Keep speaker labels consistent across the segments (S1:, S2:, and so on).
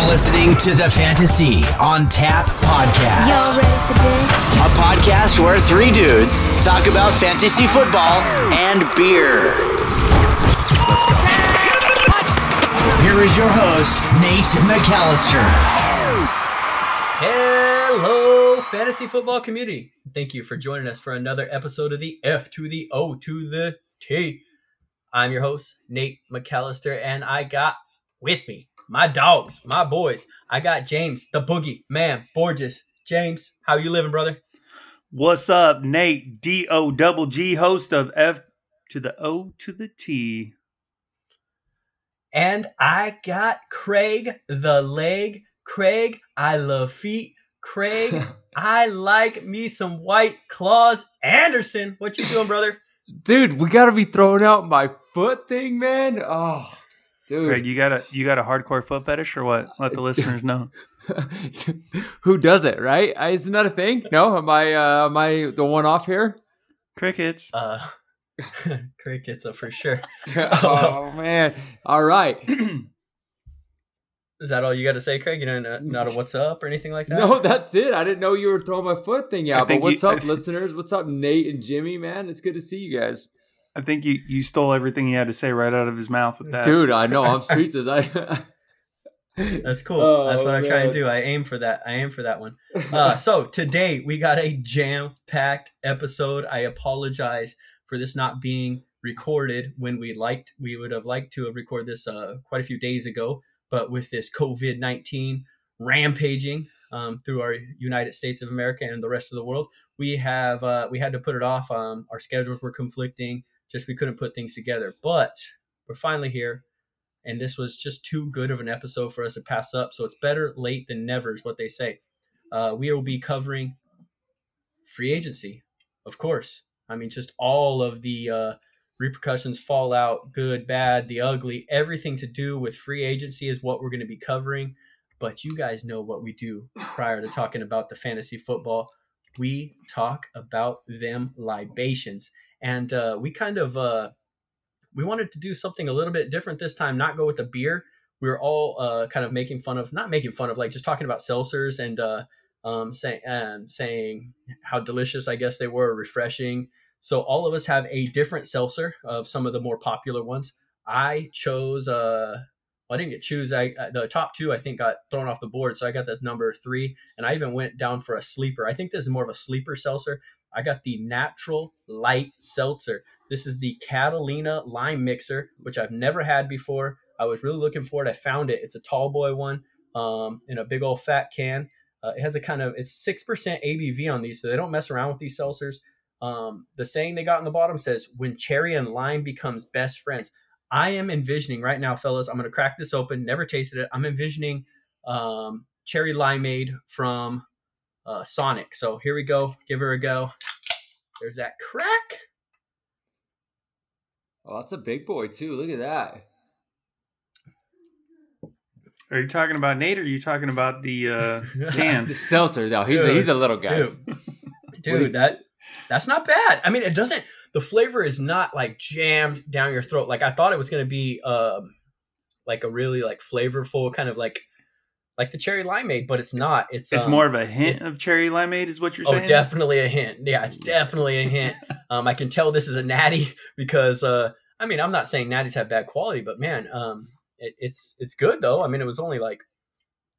S1: You're listening to the Fantasy on Tap podcast.
S2: Y'all ready for this?
S1: A podcast where three dudes talk about fantasy football and beer. Here is your host, Nate McAllister.
S3: Hello, fantasy football community. Thank you for joining us for another episode of the F to the O to the T. I'm your host, Nate McAllister, and I got with me my dogs, my boys. I got James, the boogie man, Borges. James, how you living, brother?
S4: What's up, Nate? D O double G, host of F to the O to the T.
S3: And I got Craig, the leg. Craig, I love feet. Craig, I like me some white claws. Anderson, what you doing, brother?
S5: Dude, we gotta be throwing out my foot thing, man. Oh, dude.
S4: Craig, you got a you got a hardcore foot fetish or what? Let the listeners know.
S5: Who does it, right? I, isn't that a thing? No, am I uh, am I the one off here?
S4: Crickets.
S3: Uh, crickets, uh, for sure.
S5: oh man! All right.
S3: Is that all you got to say, Craig? You know, not, not a what's up or anything like that.
S5: No, that's it. I didn't know you were throwing my foot thing out. But what's
S4: you-
S5: up, listeners? What's up, Nate and Jimmy? Man, it's good to see you guys,
S4: I think you you stole everything he had to say right out of his mouth with that.
S5: dude. I know I'm speechless. I.
S3: That's cool.
S5: Oh,
S3: That's what I try and
S5: man.
S3: do. I aim for that. I aim for that one. Uh, so today we got a jam-packed episode. I apologize for this not being recorded when we liked. We would have liked to have recorded this uh, quite a few days ago, but with this COVID nineteen rampaging um, through our United States of America and the rest of the world, we have uh, we had to put it off. Um, our schedules were conflicting. Just we couldn't put things together, but we're finally here and this was just too good of an episode for us to pass up. So it's better late than never, is what they say. Uh, we will be covering free agency, of course. I mean, just all of the uh, repercussions, fallout, good, bad, the ugly, everything to do with free agency is what we're going to be covering. But you guys know what we do prior to talking about the fantasy football. We talk about them libations. And uh, we kind of. Uh, we wanted to do something a little bit different this time, not go with the beer. We were all uh, kind of making fun of, not making fun of, like just talking about seltzers and uh, um, saying um, saying how delicious I guess they were, refreshing. So all of us have a different seltzer of some of the more popular ones. I chose. Uh, I didn't get choose. I uh, the top two I think got thrown off the board, so I got the number three, and I even went down for a sleeper. I think this is more of a sleeper seltzer. I got the natural light seltzer. This is the Catalina lime mixer, which I've never had before. I was really looking for it. I found it. It's a tall boy one um, in a big old fat can. Uh, it has a kind of it's six percent ABV on these, so they don't mess around with these seltzers. Um, the saying they got on the bottom says, "When cherry and lime becomes best friends." I am envisioning right now, fellas. I'm to crack this open. Never tasted it. I'm envisioning um, cherry limeade from uh, Sonic. So here we go. Give her a go. There's that crack.
S5: Oh, that's a big boy too. Look at that.
S4: Are you talking about Nate or are you talking about the uh, can?
S5: The seltzer, though. He's a, he's a little guy.
S3: Dude, dude, that that's not bad. I mean, it doesn't. The flavor is not like jammed down your throat. Like I thought it was gonna be, um, like a really like flavorful kind of like like the cherry limeade, but it's not. It's
S4: It's
S3: um,
S4: more of a hint of cherry limeade, is what you're
S3: Oh,
S4: saying?
S3: Oh, definitely a hint. Yeah, it's definitely a hint. Um, I can tell this is a natty because uh, I mean, I'm not saying natties have bad quality, but man, um, it, it's it's good though. I mean, it was only like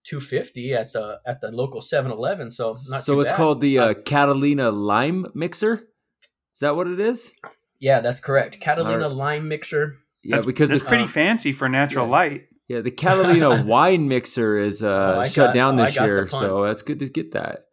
S3: 250 at the at the local 7-Eleven, so not
S5: so
S3: too
S5: it's
S3: bad.
S5: called the uh, Catalina lime mixer. Is that what it is?
S3: Yeah, that's correct. Catalina
S5: Alright.
S3: lime mixer.
S5: Yeah,
S4: that's,
S5: because
S4: that's
S5: the,
S4: pretty
S3: uh,
S4: fancy for natural
S5: yeah.
S4: light.
S5: Yeah the Catalina wine mixer is
S3: Oh,
S5: uh,
S3: I
S5: shut
S3: got-
S5: down
S3: oh,
S5: this
S3: the
S5: year, so that's good to get that.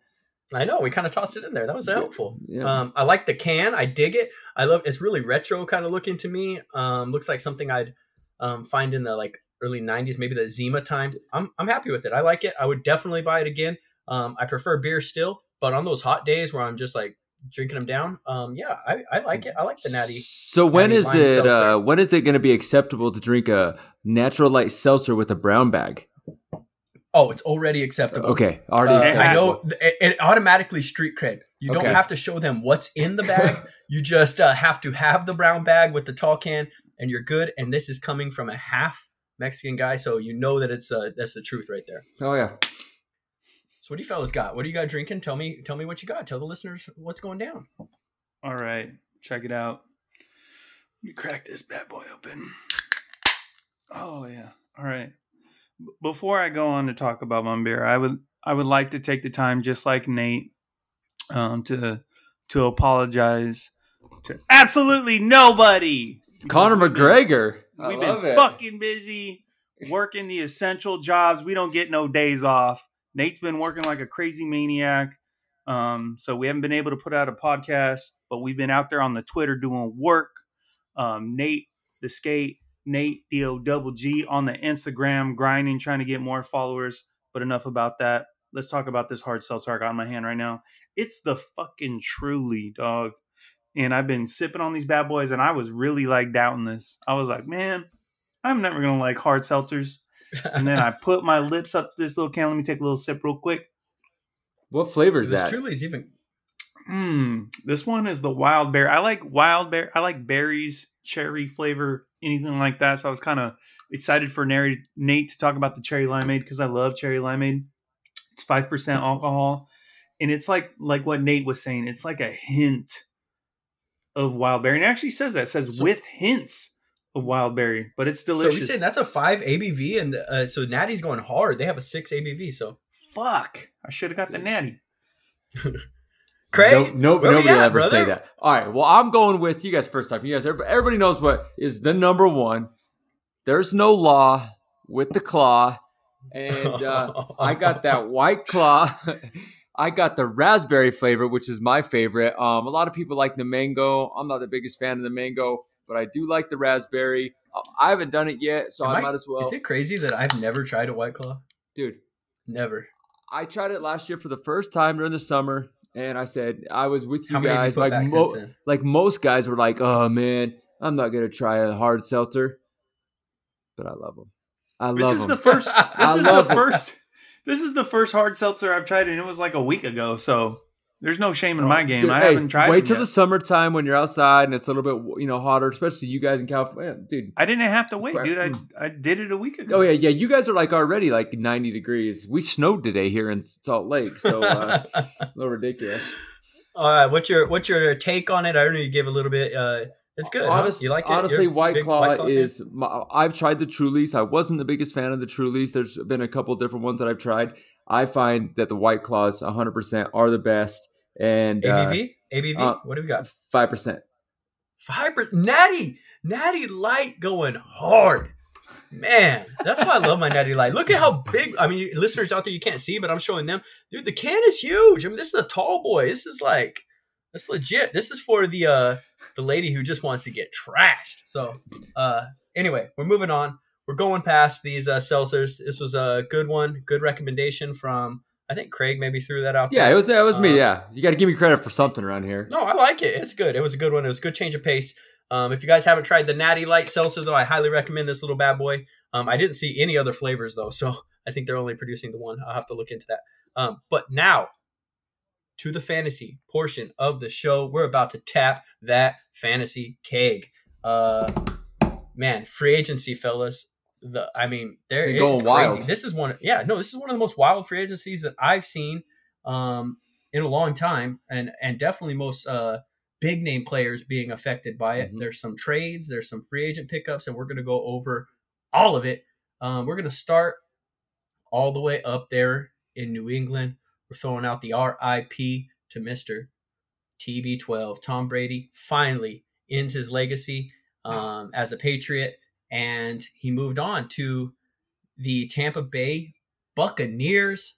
S3: I know we kind of tossed it in there. That was helpful.
S5: Yeah.
S3: Um, I like the can. I dig it. I love. It's really retro kind of looking to me. Um, looks like something I'd um, find in the like early '90s, maybe the Zima time. I'm I'm happy with it. I like it. I would definitely buy it again. Um, I prefer beer still, but on those hot days where I'm just like drinking them down, um, yeah, I, I like it. I like the natty.
S5: So when
S3: Natty
S5: is it?
S3: seltzer.
S5: Uh, when is it going to be acceptable to drink a natural light seltzer with a brown bag?
S3: Oh, it's already acceptable.
S5: Okay, already.
S3: Uh,
S5: acceptable.
S3: I know it, it automatically street cred. You don't have to show them what's in the bag. you just uh, have to have the brown bag with the tall can, and you're good. And this is coming from a half Mexican guy, so you know that it's uh, that's the truth right there.
S5: Oh yeah.
S3: So what do you fellas got? What do you got drinking? Tell me, tell me what you got. Tell the listeners what's going down.
S4: All right, check it out. Let me crack this bad boy open. Oh yeah. All right. B- Before I go on to talk about my beer, I would I would like to take the time, just like Nate, um, to to apologize to absolutely nobody.
S5: Conor
S4: We've been-
S5: McGregor. I
S4: We've
S5: love
S4: been
S5: it.
S4: fucking busy working the essential jobs. We don't get no days off. Nate's been working like a crazy maniac. Um, so we haven't been able to put out a podcast, but we've been out there on the Twitter doing work. Um, Nate the skate, Nate D O double G on the Instagram, grinding, trying to get more followers. But enough about that. Let's talk about this hard seltzer I got in my hand right now. It's the fucking truly dog. And I've been sipping on these bad boys, and I was really like doubting this. I was like, man, I'm never gonna like hard seltzers. And then I put my lips up to this little can. Let me take a little sip real quick.
S5: What flavor is
S3: this
S5: that?
S3: truly is even.
S4: Mm, this one is the wild berry. I like wild berry. I like berries, cherry flavor, anything like that. So I was kind of excited for Nate, Nate to talk about the cherry limeade because I love cherry limeade. It's five percent alcohol, and it's like like what Nate was saying. It's like a hint of wild berry, and it actually says that it says
S3: So-
S4: with hints of wild berry, but it's delicious.
S3: So we
S4: delicious.
S3: saying that's a five ABV, and uh, so Natty's going hard. They have a six ABV. So
S4: Fuck! I should have got the natty.
S3: Craig,
S5: No, no,
S3: where we
S5: nobody will
S3: at,
S5: ever say that. All right. Well, I'm going with you guys first time. You guys, everybody, everybody knows what is the number one. There's no law with the claw, and uh, I got that white claw. I got the raspberry flavor, which is my favorite. Um, a lot of people like the mango. I'm not the biggest fan of the mango, but I do like the raspberry. Uh, I haven't done it yet, so
S3: Am
S5: I
S3: I-
S5: might as well.
S3: Is it crazy that I've never tried a White Claw?
S5: Dude,
S3: Never.
S5: I tried it last year for the first time during the summer, and I said I was with you
S3: How many have
S5: guys.
S3: you put
S5: like
S3: back
S5: mo-
S3: since then?
S5: like most guys were like, "Oh man, I'm not gonna try a hard seltzer," but I love them. I love
S4: This
S5: love
S4: is
S5: them.
S4: the first. This
S5: I
S4: is the
S5: love it.
S4: first. This is the first hard seltzer I've tried, and it was like a week ago. So there's no shame in my game.
S5: Dude,
S4: I
S5: hey,
S4: haven't tried.
S5: Wait till
S4: yet.
S5: the summertime when you're outside and it's a little bit you know hotter, especially you guys in California, dude.
S4: I didn't have to wait, dude. I I did it a week ago.
S5: Oh yeah, yeah. You guys are like already like 90 degrees. We snowed today here in Salt Lake, so uh, a little ridiculous.
S3: All right, what's your what's your take on it? I know you gave a little bit. Uh, it's good. huh? You like it?
S5: honestly,
S3: You're a
S5: White Claw, is. My, I've tried the Trulies. I wasn't the biggest fan of the Trulies. There's been a couple different ones that I've tried. I find that the White Claws 100% are the best, and uh,
S3: ABV. ABV.
S5: uh,
S3: what do we got?
S5: five percent.
S3: Five percent. Natty. Natty Light going hard. Man, that's why I love my Natty Light. Look at how big. I mean, listeners out there, you can't see, but I'm showing them. Dude, the can is huge. I mean, this is a tall boy. This is like, that's legit. This is for the uh the lady who just wants to get trashed. So, uh, anyway, we're moving on. We're going past these uh, seltzers. This was a good one. Good recommendation from I think Craig maybe threw that out.
S5: Yeah,
S3: there.
S5: it was. It was me.
S3: Um,
S5: Yeah, you got to give me credit for something around here.
S3: No, I like it. It's good. It was a good one. It was a good change of pace. Um, if you guys haven't tried the Natty Light Seltzer, though, I highly recommend this little bad boy. Um, I didn't see any other flavors though, so I think they're only producing the one. I'll have to look into that. Um, but now to the fantasy portion of the show, we're about to tap that fantasy keg. Uh, man, free agency, fellas. The I mean, they're
S5: They're
S3: it's
S5: going
S3: crazy.
S5: wild.
S3: This is one. Yeah, no, this is one of the most wild free agencies that I've seen um, in a long time, and and definitely most uh, big name players being affected by it.
S5: Mhm.
S3: There's some trades, there's some free agent pickups, and we're going to go over all of it. Um, we're going to start all the way up there in New England. We're throwing out the RIP to Mister TB12. Tom Brady finally ends his legacy um, as a Patriot, and he moved on to the Tampa Bay Buccaneers.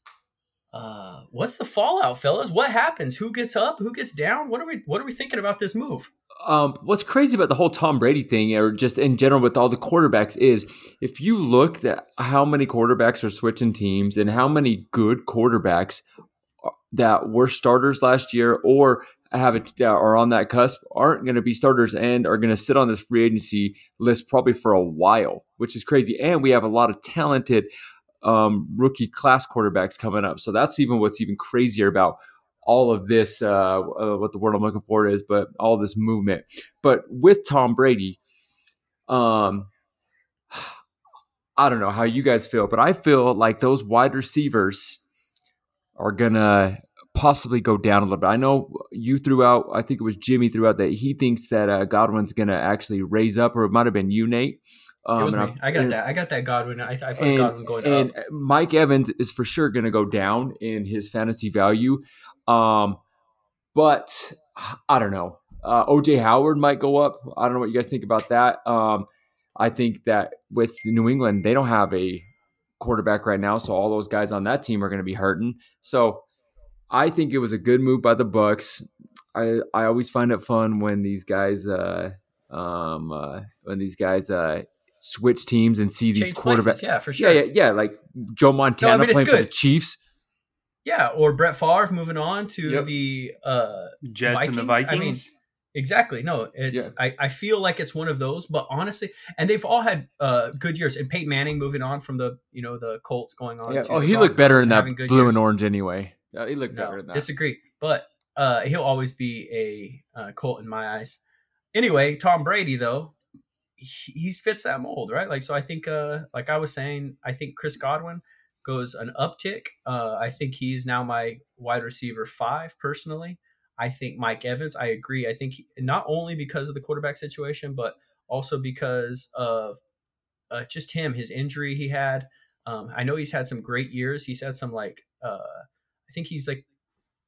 S3: Uh, what's the fallout, fellas? What happens? Who gets up? Who gets down? What are we? What are we thinking about this move?
S5: Um, what's crazy about the whole Tom Brady thing, or just in general with all the quarterbacks, is if you look at how many quarterbacks are switching teams and how many good quarterbacks that were starters last year or have it that are on that cusp aren't going to be starters and are going to sit on this free agency list probably for a while, which is crazy. And we have a lot of talented um, rookie class quarterbacks coming up, so that's even what's even crazier about all of this, uh, uh, what the word I'm looking for is, but all this movement. But with Tom Brady, um, I don't know how you guys feel, but I feel like those wide receivers are gonna possibly go down a little bit. I know you threw out, I think it was Jimmy threw out that he thinks that uh, Godwin's gonna actually raise up, or it might have been you, Nate.
S3: it was
S5: Um,
S3: me. I got
S5: and-
S3: that. I got that Godwin. I, I put
S5: and,
S3: Godwin going
S5: and
S3: up.
S5: Mike Evans is for sure going to go down in his fantasy value. Um, but I don't know. Uh, OJ Howard might go up. I don't know what you guys think about that. Um, I think that with New England, they don't have a quarterback right now, so all those guys on that team are going to be hurting. So I think it was a good move by the Bucks. I I always find it fun when these guys uh um uh, when these guys uh switch teams and see these quarterbacks.
S3: yeah, for sure.
S5: Yeah, yeah, yeah. Like Joe Montana i
S3: mean, it's
S5: playing for the
S3: good.
S5: Chiefs.
S3: Yeah, or Brett Favre moving on to
S5: Yep.
S3: the uh
S4: Jets and the
S3: Vikings? I mean, exactly. No, it's
S5: Yeah.
S3: I, I feel like it's one of those, but honestly, and they've all had uh good years. And Peyton Manning moving on from the you know the Colts going on.
S5: Yeah. Oh,
S3: the
S5: he looked better in that blue
S3: years.
S5: and orange anyway. Yeah, he looked better than that.
S3: disagree. But uh, he'll always be a uh, Colt in my eyes. Anyway, Tom Brady though, he, he fits that mold, right? Like so, I think, uh, like I was saying, I think Chris Godwin goes an uptick. Uh, I think he's now my wide receiver five personally. I think Mike Evans. I agree. I think he, not only because of the quarterback situation, but also because of uh, just him, his injury he had. Um, I know he's had some great years. He's had some like uh, I think he's like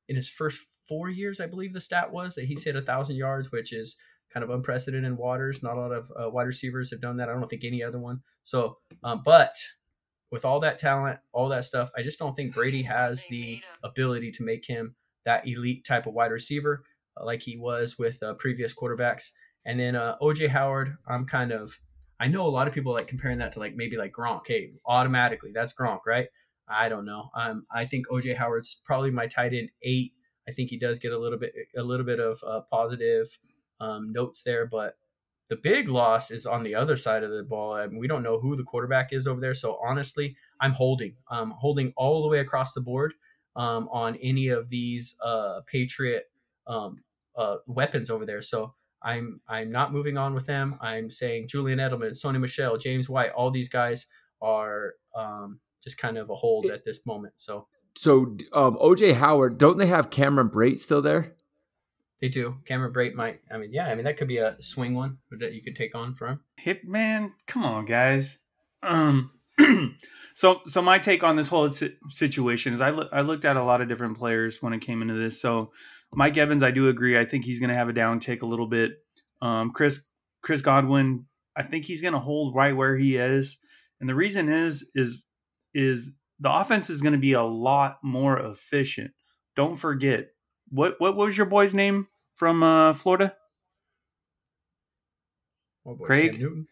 S3: in his first four years, I believe the stat was that he's hit a thousand yards, which is kind of unprecedented in waters. Not a lot of uh, wide receivers have done that. I don't think any other one. So, um, but with all that talent, all that stuff, I just don't think Brady has the ability to make him that elite type of wide receiver uh, like he was with uh, previous quarterbacks. And then uh, OJ Howard, I'm kind of, I know a lot of people like comparing that to like maybe like Gronk. Hey, automatically that's Gronk, right? I don't know. Um, I think OJ Howard's probably my tight end eight. I think he does get a little bit, a little bit of uh, positive um, notes there, but the big loss is on the other side of the ball. and we don't know who the quarterback is over there. So honestly, I'm holding, um, holding all the way across the board um, on any of these uh, Patriot um, uh, weapons over there. So I'm I'm not moving on with them. I'm saying Julian Edelman, Sony Michel, James White, all these guys are um, just kind of a hold at this moment. So
S5: So um, OJ Howard, don't they have Cameron Brate still there?
S3: they do. Cameron Brate might. I mean, yeah. I mean, that could be a swing one that you could take on for him.
S4: Hip man, come on, guys. Um, so so my take on this whole situation is I loo- I looked at a lot of different players when it came into this. So Mike Evans, I do agree. I think he's going to have a downtick a little bit. Um, Chris Chris Godwin, I think he's going to hold right where he is, and the reason is is is the offense is going to be a lot more efficient. Don't forget what what was your boy's name from uh, Florida?
S3: Oh boy,
S4: Craig?
S3: Newton.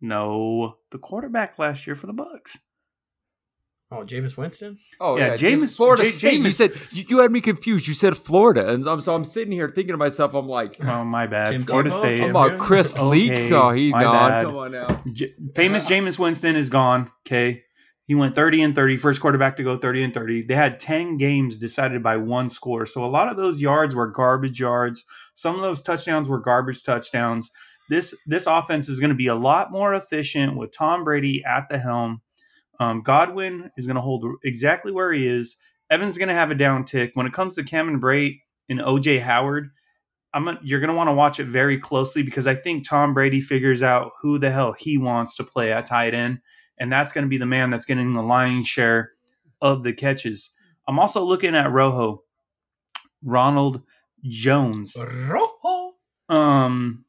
S4: No, the quarterback last year for the Bucks.
S3: Oh, Jameis Winston.
S5: Oh
S4: Yeah, Jameis-
S5: Florida
S4: J-
S5: State. You said you, you had me confused. You said Florida, and I'm, so I'm sitting here thinking to myself, I'm like,
S4: Oh my bad,
S3: Tim
S4: Florida
S3: Tebow?
S4: State.
S5: I'm about. Chris
S4: Okay,
S5: Leak. Oh, he's
S4: my
S5: gone.
S4: bad.
S5: Come on now.
S4: J- famous Jameis Winston is gone. Okay. He went 30 and 30, first quarterback to go 30 and 30. They had 10 games decided by one score. So a lot of those yards were garbage yards. Some of those touchdowns were garbage touchdowns. This this offense is going to be a lot more efficient with Tom Brady at the helm. Um, Godwin is going to hold exactly where he is. Evans is going to have a down tick. When it comes to Cameron Brate and OJ Howard, a, you're going to want to watch it very closely because I think Tom Brady figures out who the hell he wants to play at tight end, and that's going to be the man that's getting the lion's share of the catches. I'm also looking at Rojo, Ronald Jones.
S3: Rojo.
S4: Um,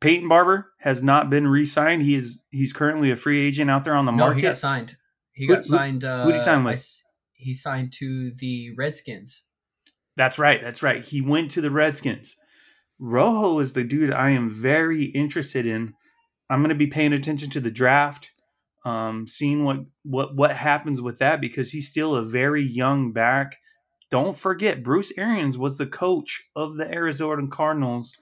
S4: Peyton Barber has not been re-signed. He is he's currently a free agent out there on the
S3: No,
S4: market.
S3: he got signed. He got
S4: who-
S3: signed. Uh,
S4: who'd he sign with?
S3: I he signed to the Redskins.
S4: That's right. That's right. He went to the Redskins. Rojo is the dude I am very interested in. I'm going to be paying attention to the draft, um, seeing what what what happens with that because he's still a very young back. Don't forget, Bruce Arians was the coach of the Arizona Cardinals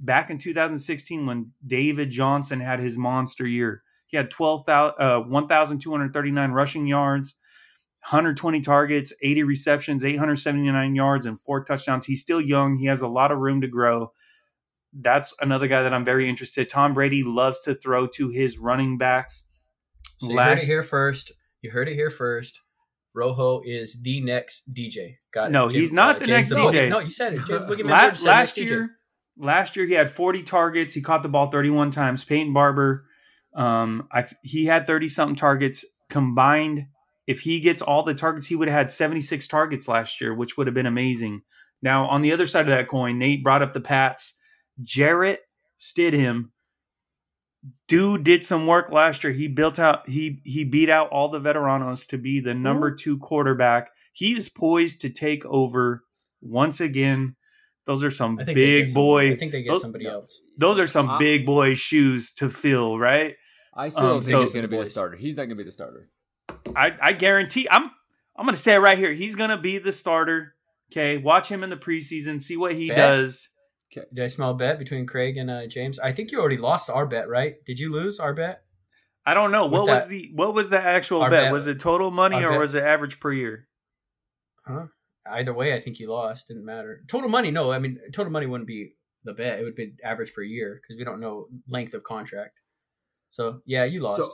S4: back in 2016 when David Johnson had his monster year. He had 12,000, uh, 1,239 rushing yards, 120 targets, 80 receptions, 879 yards, and four touchdowns. He's still young. He has a lot of room to grow. That's another guy that I'm very interested. Tom Brady loves to throw to his running backs.
S3: So you heard it here first. You heard it here first. Rojo is the next DJ. Got it.
S4: No, he's not the
S3: James
S4: next DJ.
S3: No, you said it. James Boogeyman
S4: La-
S3: said
S4: last
S3: next DJ.
S4: year, last year he had 40 targets. He caught the ball 31 times. Peyton Barber, um, I, he had 30 something targets combined. If he gets all the targets, he would have had 76 targets last year, which would have been amazing. Now, on the other side of that coin, Nate brought up the Pats. Jarrett Stidham, dude, did some work last year. He built out, he he beat out all the veteranos to be the number two quarterback. He is poised to take over once again. Those are some
S3: I think they
S4: big
S3: get some-
S4: boy.
S3: I think they get
S4: those-
S3: somebody else.
S4: Those are some
S5: Uh,
S4: big boy shoes to fill, right?
S5: I still
S4: Um,
S5: think
S4: so-
S5: he's going to be the starter. He's not going to be the starter.
S4: I, I guarantee. I'm I'm gonna say it right here. He's gonna be the starter. Okay, watch him in the preseason. See what he
S3: Bet.
S4: does.
S3: Did I smell a bet between Craig and uh, James? I think you already lost our bet, right? Did you lose our bet?
S4: I don't know what was
S3: that-
S4: the what was the actual bet?
S3: bet-
S4: Was it total money
S3: our
S4: or
S3: bet-
S4: was it average per year?
S3: Huh? Either way, I think you lost. Didn't matter. Total money, no. I mean, total money wouldn't be the bet. It would be average per year because we don't know length of contract. So yeah, you lost.
S5: So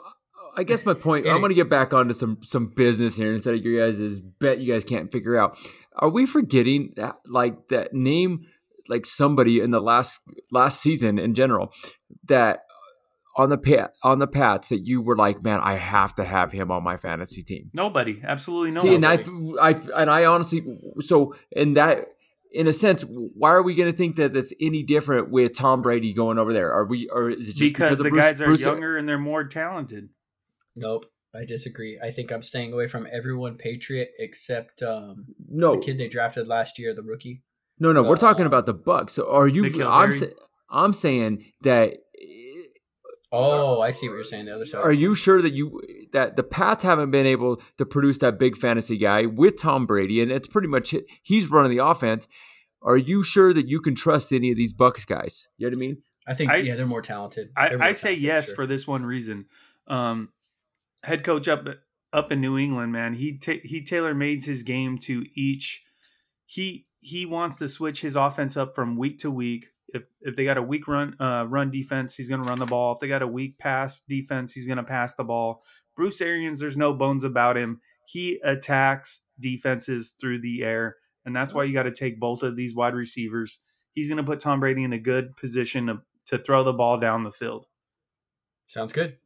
S5: I guess my point. I'm going to get back onto some some business here instead of your guys' bet you guys can't figure out. Are we forgetting that like that name like somebody in the last last season in general that on the pat on the Pats that you were like, man, I have to have him on my fantasy team.
S4: Nobody, absolutely no.
S5: See, and I. I, and I honestly, so in that, in a sense, why are we going to think that that's any different with Tom Brady going over there? Are we, or is it just
S4: because,
S5: of
S4: the
S5: Bruce-
S4: guys are
S5: Bruce-
S4: younger and they're more talented.
S3: nope, I disagree. I think I'm staying away from everyone Patriot except um,
S5: No,
S3: the kid they drafted last year, the rookie.
S5: No, no. We're
S3: uh,
S5: talking about the Bucks. So are you?
S4: N'Keal
S5: I'm, sa- I'm saying that.
S3: Oh, I see what you're saying. The other side.
S5: Are you sure that you that the Pats haven't been able to produce that big fantasy guy with Tom Brady, and it's pretty much he's running the offense? Are you sure that you can trust any of these Bucks guys? You know what I mean?
S3: I think
S4: I-
S3: yeah, they're more talented.
S4: I,
S3: They're more
S4: I say yes
S3: sure.
S4: for this one reason. Um, head coach up up in New England, man, he ta- he tailor made his game to each. He he wants to switch his offense up from week to week. If if they got a weak run uh, run defense, he's going to run the ball. If they got a weak pass defense, he's going to pass the ball. Bruce Arians, there's no bones about him. He attacks defenses through the air, and that's why you got to take both of these wide receivers. He's going to put Tom Brady in a good position to, to throw the ball down the field.
S3: Sounds good.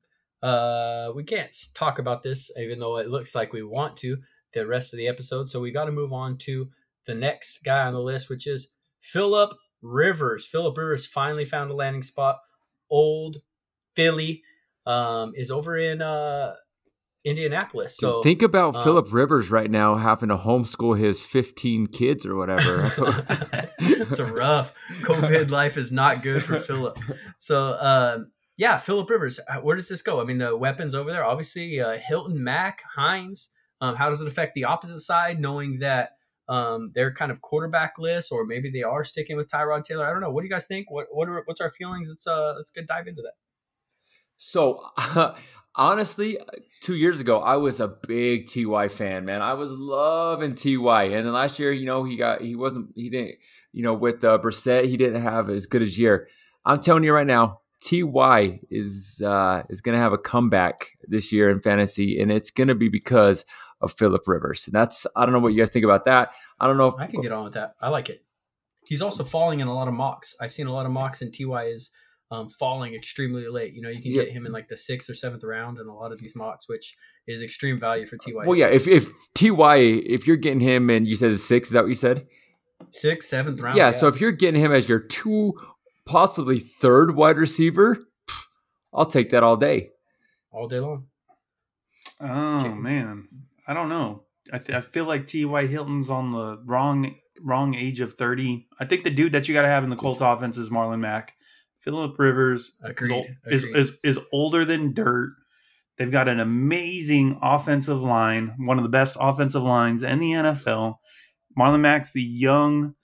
S3: Uh, we can't talk about this, even though it looks like we want to, the rest of the episode. So we got to move on to the next guy on the list, which is Philip Rivers. Philip Rivers finally found a landing spot. Old Philly um, is over in uh, Indianapolis. So
S5: Think about
S3: um,
S5: Philip Rivers right now having to homeschool his 15 kids or whatever.
S3: it's a rough COVID life is not good for Philip. So um, yeah, Philip Rivers. uh, Where does this go? I mean, the weapons over there, obviously uh, Hilton, Mack, Hines. Um, how does it affect the opposite side, knowing that um, they're kind of quarterbackless, or maybe they are sticking with Tyrod Taylor? I don't know. What do you guys think? What what are what's our feelings? Let's uh let's get dive into that.
S5: So honestly, two years ago, I was a big Ty fan, man. I was loving Ty, and then last year, you know, he got he wasn't he didn't you know with uh, Brissett, he didn't have as good as year. I'm telling you right now, Ty is uh, is going to have a comeback this year in fantasy, and it's going to be because of Philip Rivers. And that's I don't know what you guys think about that. I don't know if
S3: I can get on with that. I like it. He's also falling in a lot of mocks. I've seen a lot of mocks, and Ty is um, falling extremely late. You know, you can
S5: Yeah.
S3: get him in like the sixth or seventh round in a lot of these mocks, which is extreme value for Ty.
S5: Well, yeah, if if Ty if you're getting him and you said it's six, is that what you said?
S3: sixth, seventh round.
S5: Yeah, so if you're getting him as your two, possibly third wide receiver, I'll take that all day.
S3: all day long.
S4: Oh
S3: Okay.
S4: man, I don't know. I, th- I feel like T.Y. Hilton's on the wrong wrong age of thirty. I think the dude that you got to have in the Colts offense is Marlon Mack. Philip Rivers is,
S3: Agreed.
S4: is, is is older than dirt. They've got an amazing offensive line, one of the best offensive lines in the NFL. Marlon Mack's the young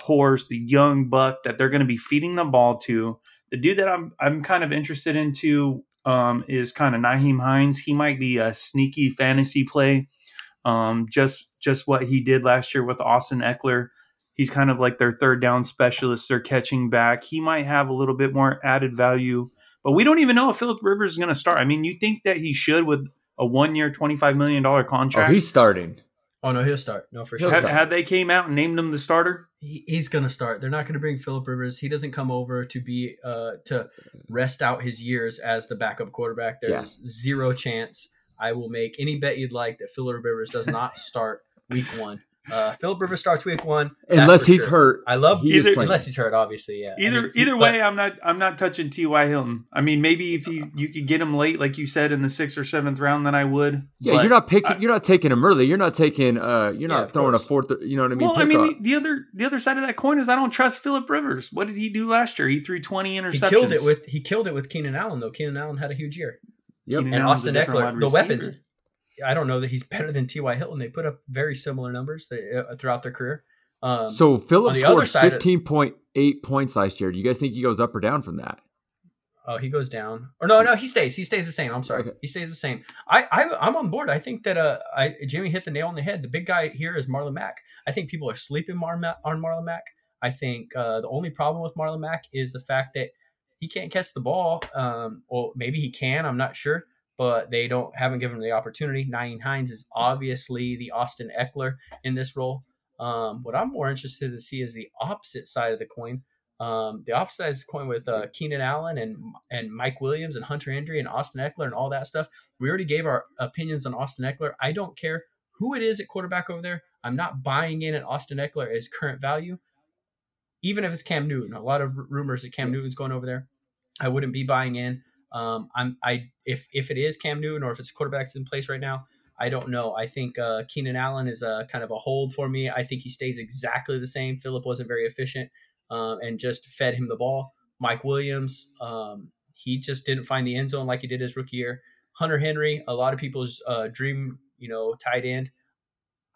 S4: horse, the young buck that they're going to be feeding the ball to. The dude that I'm I'm kind of interested into um, is kind of Nyheim Hines. He might be a sneaky fantasy play. Um, just just what he did last year with Austin Ekeler. He's kind of like their third down specialist. They're catching back. He might have a little bit more added value But we don't even know if Philip Rivers is going to start. I mean, you think that he should with a one year, twenty five million
S5: dollar
S4: contract?
S5: he's starting.
S3: Oh no, he'll start. No, for
S5: He'll
S3: sure.
S4: had,
S5: start.
S4: had they came out and named him the starter?
S3: He, he's gonna start. They're not gonna bring Philip Rivers. He doesn't come over to be uh to rest out his years as the backup quarterback. There's zero chance. I will make any bet you'd like that Philip Rivers does not start week one. Uh, Philip Rivers starts week one
S5: Unless he's
S3: sure.
S5: hurt.
S3: I love
S5: He
S4: Either-
S3: unless he's hurt. Obviously, yeah. I
S4: Either
S3: mean, he-
S4: either
S3: but-
S4: way, I'm not I'm not touching T.Y. Hilton. I mean, maybe if you you could get him late, like you said, in the sixth or seventh round, then I would.
S5: Yeah,
S4: But
S5: you're not picking.
S4: I-
S5: you're not taking him early. You're not taking. Uh, you're
S3: Yeah,
S5: not
S3: of
S5: throwing a fourth. You know what I mean?
S4: well, I mean, the, the other the other side of that coin is I don't trust Philip Rivers. What did he do last year? He threw 20 interceptions.
S3: he
S4: interceptions.
S3: killed it with he killed it with Keenan Allen though. Keenan Allen had a huge year.
S5: Yep.
S4: Keenan
S3: and
S4: Allen's
S3: Austin
S4: Ekeler,
S3: the
S4: receiver.
S3: weapons. I don't know that he's better than T.Y. Hilton. They put up very similar numbers uh, throughout their career. Um,
S5: so Phillips
S3: on the other
S5: scored
S3: side of-
S5: 15.8 points last year. Do you guys think he goes up or down from that?
S3: Oh, he goes down. Or no, no, he stays. He stays the same. I'm sorry.
S5: Okay.
S3: He stays the same. I, I I'm on board. I think that uh I Jimmy hit the nail on the head. The big guy here is Marlon Mack. I think people are sleeping Mar- on Marlon Mack. I think uh, the only problem with Marlon Mack is the fact that he can't catch the ball. Um, or maybe he can. I'm not sure, but they don't haven't given him the opportunity. Nyheim Hines is obviously the Austin Ekeler in this role. Um, what I'm more interested to see is the opposite side of the coin. Um, the opposite side of the coin with uh, Keenan Allen and and Mike Williams and Hunter Henry and Austin Ekeler and all that stuff. We already gave our opinions on Austin Ekeler. I don't care who it is at quarterback over there. I'm not buying in at Austin Ekeler as current value, even if it's Cam Newton. A lot of rumors that Cam Newton's going over there. I wouldn't be buying in. Um, I'm I if if it is Cam Newton or if it's quarterbacks in place right now, I don't know. I think uh, Keenan Allen is a kind of a hold for me. I think he stays exactly the same. Philip wasn't very efficient um, and just fed him the ball. Mike Williams, um, he just didn't find the end zone like he did his rookie year. Hunter Henry, a lot of people's uh, dream, you know, tight end.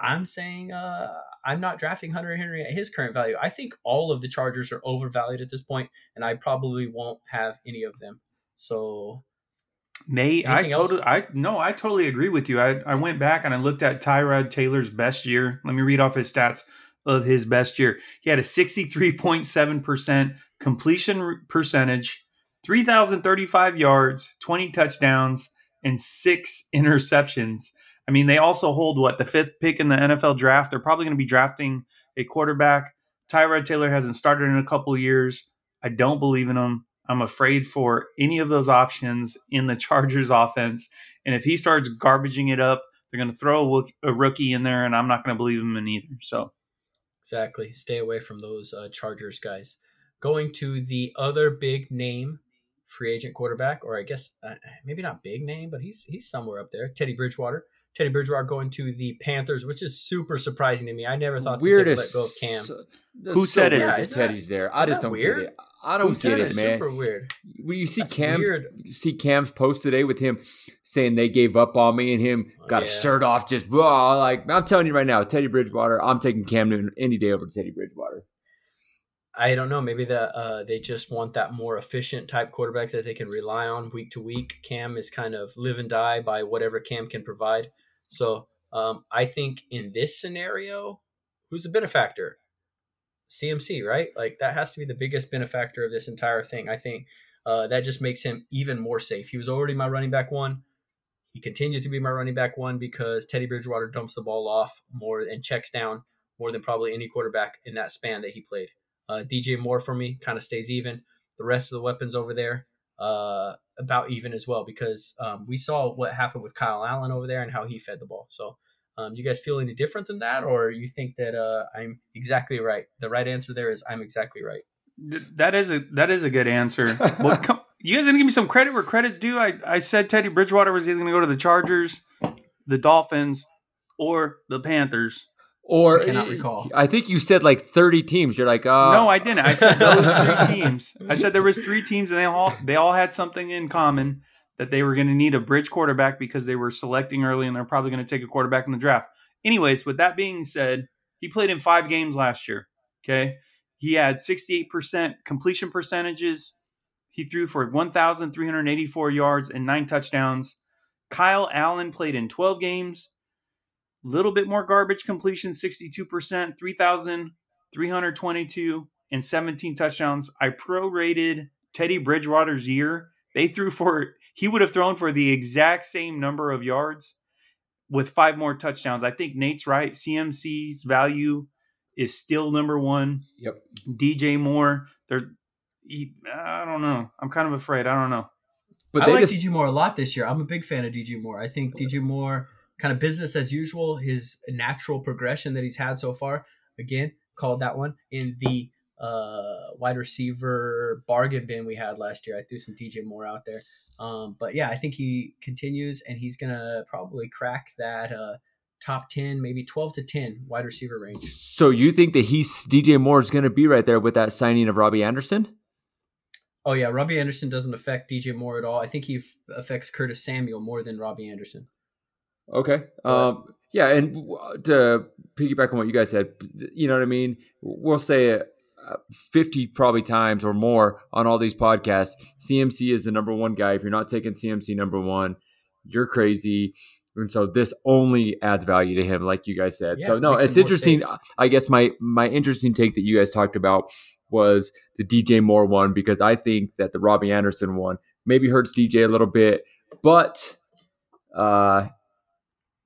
S3: I'm saying uh, I'm not drafting Hunter Henry at his current value. I think all of the Chargers are overvalued at this point, and I probably won't have any of them. So
S4: Nate, I totally, I no, I totally agree with you. I, I went back and I looked at Tyrod Taylor's best year. Let me read off his stats of his best year. He had a sixty-three point seven percent completion percentage, three thousand thirty-five yards, twenty touchdowns, and six interceptions. I mean, they also hold what the fifth pick in the NFL draft. They're probably going to be drafting a quarterback. Tyrod Taylor hasn't started in a couple years. I don't believe in him. I'm afraid for any of those options in the Chargers offense. And if he starts garbaging it up, they're going to throw a, rookie in there, and I'm not going to believe him in either. So
S3: Exactly. Stay away from those uh, Chargers guys. Going to the other big name free agent quarterback, or I guess uh, maybe not big name, but he's he's somewhere up there. Teddy Bridgewater. Teddy Bridgewater going to the Panthers, which is super surprising to me. I never thought
S5: weird
S3: that
S5: as
S3: they'd let go of Cam.
S5: so- that's
S4: Who said it?
S5: weird
S3: Yeah,
S5: that
S3: isn't
S5: Teddy's there. I just don't
S3: weird?
S5: get it. I don't
S3: said
S5: get
S3: it's
S5: it, man.
S3: Super weird.
S5: When you see
S3: That's
S5: Cam,
S3: weird.
S5: see Cam's post today with him saying they gave up on me and him
S3: Oh,
S5: got a shirt off, just blah, like I'm telling you right now, Teddy Bridgewater. I'm taking Cam Newton any day over Teddy Bridgewater.
S3: I don't know. Maybe that uh, they just want that more efficient type quarterback that they can rely on week to week. Cam is kind of live and die by whatever Cam can provide. So um, I think in this scenario, who's the benefactor? CMC, right? Like that has to be the biggest benefactor of this entire thing. I think uh, that just makes him even more safe. He was already my running back one. He continues to be my running back one because Teddy Bridgewater dumps the ball off more and checks down more than probably any quarterback in that span that he played. Uh, DJ Moore for me kind of stays even. The rest of the weapons over there uh, about even as well because um, we saw what happened with Kyle Allen over there and how he fed the ball. So, um, you guys feel any different than that, or you think that uh, I'm exactly right? The right answer there is I'm exactly right.
S4: that is a that is a good answer. well, come, you guys gonna give me some credit where credit's due? I, I said Teddy Bridgewater was either going to go to the Chargers, the Dolphins, or the Panthers.
S5: Or
S3: I cannot recall.
S5: I think you said like 30 teams. You're like, uh,
S4: no, I didn't. I said those three teams. I said there was three teams, and they all they all had something in common that they were going to need a bridge quarterback because they were selecting early, and they're probably going to take a quarterback in the draft. Anyways, with that being said, he played in five games last year. Okay, he had sixty eight percent completion percentages. He threw for one thousand three hundred eighty four yards and nine touchdowns. Kyle Allen played in twelve games little bit more garbage completion 62% 3322 and 17 touchdowns i prorated teddy bridgewater's year They threw for he would have thrown for the exact same number of yards with five more touchdowns. I think Nate's right. CMC's value is still number one.
S5: Yep.
S4: DJ Moore, they're he, I don't know. I'm kind of afraid. I don't know.
S5: But
S3: I like
S5: just
S3: DJ Moore a lot this year. I'm a big fan of DJ Moore. I think DJ Moore, kind of business as usual, his natural progression that he's had so far. Again, called that one in the uh, wide receiver bargain bin we had last year. I threw some DJ Moore out there. Um, but yeah, I think he continues and he's gonna probably crack that uh, top ten, maybe twelve to ten wide receiver range.
S5: so you think that he's DJ Moore is going to be right there with that signing of Robbie Anderson?
S3: Oh yeah, Robbie Anderson doesn't affect DJ Moore at all. I think he f- affects Curtis Samuel more than Robbie Anderson.
S5: Okay. Um, yeah, and to piggyback on what you guys said, you know what I mean. We'll say it uh, fifty probably times or more on all these podcasts. CMC is the number one guy. If you're not taking CMC number one, you're crazy. And so this only adds value to him, like you guys said.
S3: Yeah,
S5: so no, it's interesting.
S3: safe.
S5: I guess my my interesting take that you guys talked about was the DJ Moore one because I think that the Robbie Anderson one maybe hurts DJ a little bit, but uh,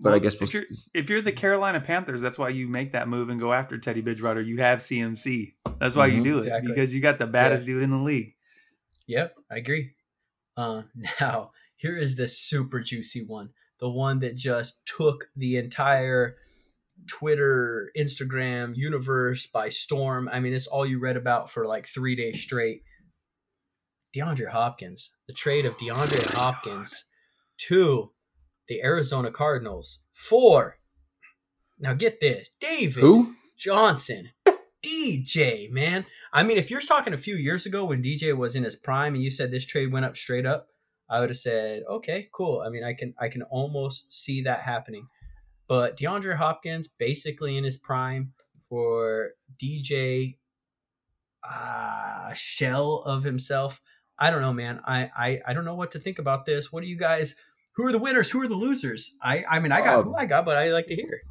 S5: but I
S4: Well,
S5: guess we'll
S4: if you're,
S5: s-
S4: if you're the Carolina Panthers, that's why you make that move and go after Teddy Bridgewater. You have CMC. That's why you
S5: Mhm.
S4: do it
S3: Exactly.
S4: because you got the baddest dude in the league.
S3: Yep, I agree. Uh, now, here is the super juicy one. The one that just took the entire Twitter, Instagram universe by storm. I mean, it's all you read about for like three days straight. DeAndre Hopkins, the trade of DeAndre Hopkins to the Arizona Cardinals for, now get this, David
S5: who?
S3: Johnson. DJ, man. I mean, if you're talking a few years ago when DJ was in his prime and you said this trade went up straight up, I would have said, okay, cool. I mean, I can I can almost see that happening. But DeAndre Hopkins basically in his prime for DJ uh shell of himself. I don't know, man. I, I I don't know what to think about this. What do you guys who are the winners? Who are the losers? I I mean I got
S5: Um,
S3: who I got, but I like to hear.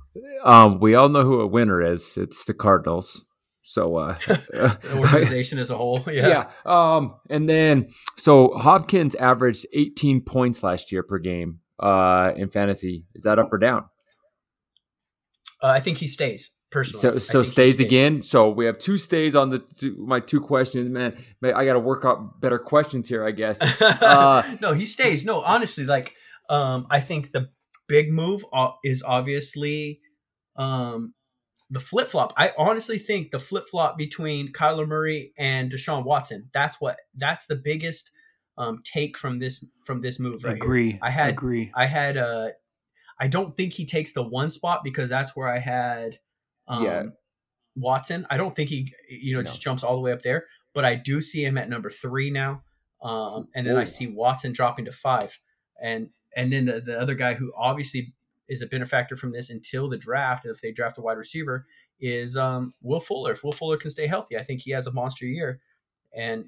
S5: Um, we all know who a winner is. It's the Cardinals. So, uh,
S3: The organization as a whole. Yeah.
S5: yeah. Um, and then so Hopkins averaged 18 points last year per game uh, in fantasy. Is that up or down?
S3: Uh, I think he stays personally.
S5: So, so
S3: he
S5: stays again. So we have two stays on the two, my two questions. Man, man I got to work out better questions here. I guess. Uh,
S3: no, he stays. No, honestly, like um, I think the big move is obviously um, the flip flop. I honestly think the flip flop between Kyler Murray and Deshaun Watson. That's what. That's the biggest um, take from this from this move. Right here.
S4: agree.
S3: I had-
S4: agree.
S3: I had uh I don't think he takes the one spot because that's where I had um
S5: Yeah.
S3: Watson. I don't think he you know
S5: No.
S3: just jumps all the way up there, but I do see him at number 3 now. Um and then I see Watson dropping to 5 and and then the, the other guy who obviously is a benefactor from this until the draft if they draft a wide receiver is um Will Fuller. If Will Fuller can stay healthy, I think he has a monster year and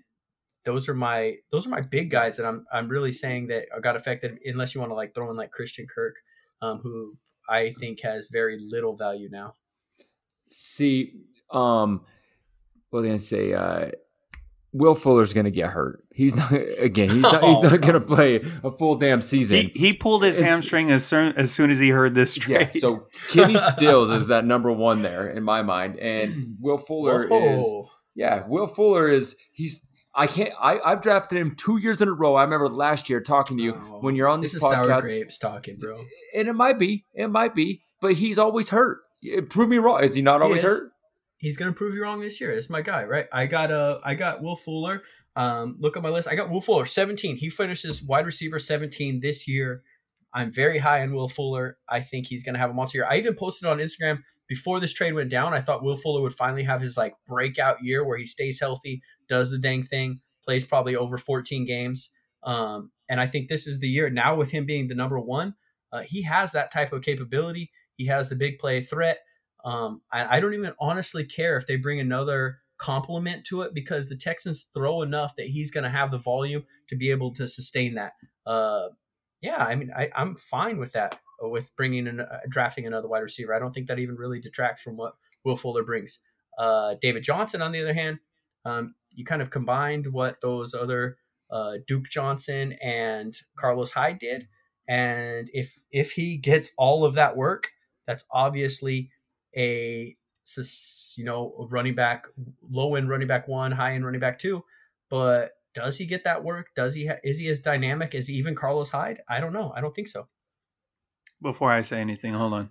S3: those are my those are my big guys that I'm I'm really saying that got affected unless you want to like throw in like Christian Kirk, um, who I think has very little value now.
S5: see, um, what was I to say? Uh, Will Fuller's going to get hurt. He's not again. He's not,
S3: Oh,
S5: not going to play a full damn season.
S4: He, he pulled his
S5: It's-
S4: hamstring as soon as soon as he heard this
S5: Yeah,
S4: trade.
S5: so Kenny Stills is that number one there in my mind, and Will Fuller is yeah. Will Fuller is he's I can't I I've drafted him two years in a row. I remember last year talking to you
S3: Oh,
S5: when you're on
S3: this
S5: this
S3: is sour grapes talking, bro.
S5: and it might be it might be, but he's always hurt. Prove me wrong. Is he not
S3: He
S5: always
S3: is.
S5: hurt?
S3: He's gonna prove you wrong this year. It's my guy, right? I got uh I got Will Fuller. Um, look at my list. I got Will Fuller, 17. He finishes wide receiver 17 this year. I'm very high on Will Fuller. I think he's gonna have a monster year. I even posted on Instagram before this trade went down. I thought Will Fuller would finally have his like breakout year where he stays healthy, does the dang thing, plays probably over 14 games. Um, and I think this is the year now with him being the number one. Uh, he has that type of capability. He has the big play threat. Um, I, I don't even honestly care if they bring another complement to it because the Texans throw enough that he's going to have the volume to be able to sustain that. Uh, yeah, I mean, I, I'm fine with that uh, with bringing and uh, drafting another wide receiver. I don't think that even really detracts from what Will Fuller brings. Uh, David Johnson, on the other hand, um, you kind of combined what those other uh, Duke Johnson and Carlos Hyde did. And if if he gets all of that work, that's obviously a you know running back, low end running back one, high end running back two. But does he get that work? Does he? Ha- is he as dynamic as even Carlos Hyde? I don't know. I don't think so.
S4: Before I say anything, hold on.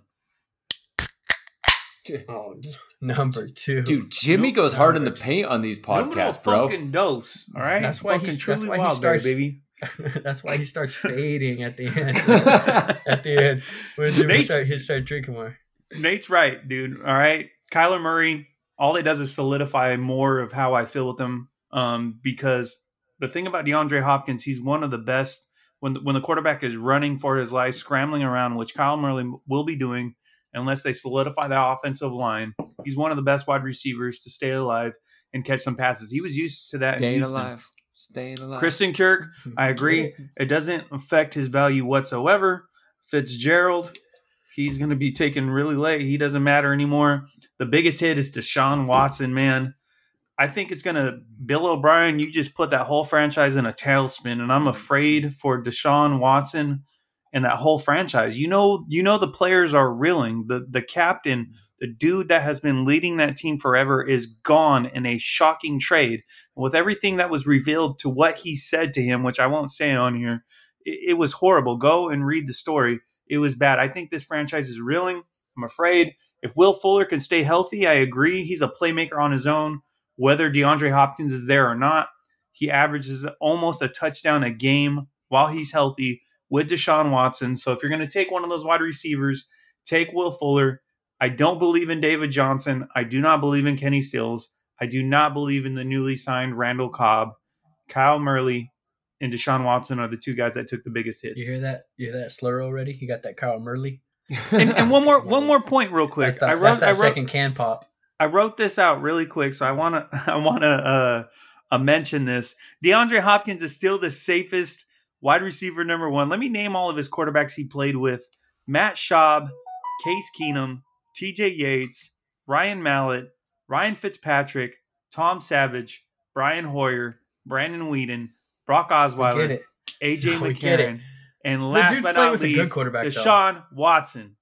S3: Oh, number two,
S5: Dude, Jimmy
S4: Nope.
S5: goes hard in the paint on these podcasts, bro.
S4: Fucking dose. All right.
S3: That's why
S4: fucking
S3: he's-
S4: truly
S3: that's why he
S4: wild there,
S3: starts-
S4: baby.
S3: that's why he starts fading at the end. at the end, when he
S4: Nate's-
S3: start, he start drinking more.
S4: Nate's right, dude. All right. Kyler Murray, all it does is solidify more of how I feel with him. Um, because the thing about DeAndre Hopkins, he's one of the best when when the quarterback is running for his life, scrambling around, which Kyle Murray will be doing unless they solidify that offensive line. He's one of the best wide receivers to stay alive and catch some passes. He was used to that
S5: Staying alive. Staying alive.
S4: Christian Kirk, I agree. It doesn't affect his value whatsoever. Fitzgerald, he's going to be taken really late. He doesn't matter anymore. The biggest hit is Deshaun Watson, man. I think it's going to, Bill O'Brien, you just put that whole franchise in a tailspin, and I'm afraid for Deshaun Watson and that whole franchise. You know, you know the players are reeling. The the captain, the dude that has been leading that team forever, is gone in a shocking trade. With everything that was revealed to what he said to him, which I won't say on here, it, it was horrible. Go and read the story. It was bad. I think this franchise is reeling. I'm afraid if Will Fuller can stay healthy, I agree. He's a playmaker on his own. Whether DeAndre Hopkins is there or not, he averages almost a touchdown a game while he's healthy with Deshaun Watson. So if you're going to take one of those wide receivers, take Will Fuller. I don't believe in David Johnson. I do not believe in Kenny Stills. I do not believe in the newly signed Randall Cobb. Kyle Murley and Deshaun Watson are the two guys that took the biggest hits.
S3: You hear that? You hear that slur already? You got that Kyle Murley.
S4: And, and one more one more point real quick.
S3: That's that,
S4: I wrote I wrote
S3: second can pop.
S4: I wrote this out really quick, so I want to I want to uh, uh, mention this. DeAndre Hopkins is still the safest wide receiver number one. Let me name all of his quarterbacks he played with: Matt Schaub, Case Keenum, T.J. Yates, Ryan Mallett, Ryan Fitzpatrick, Tom Savage, Brian Hoyer, Brandon Weeden, Brock
S3: We
S4: Osweiler. AJ
S3: We get it.
S4: McCarron, and last but not
S3: with a good
S4: least,
S3: quarterback, though.
S4: Deshaun Watson.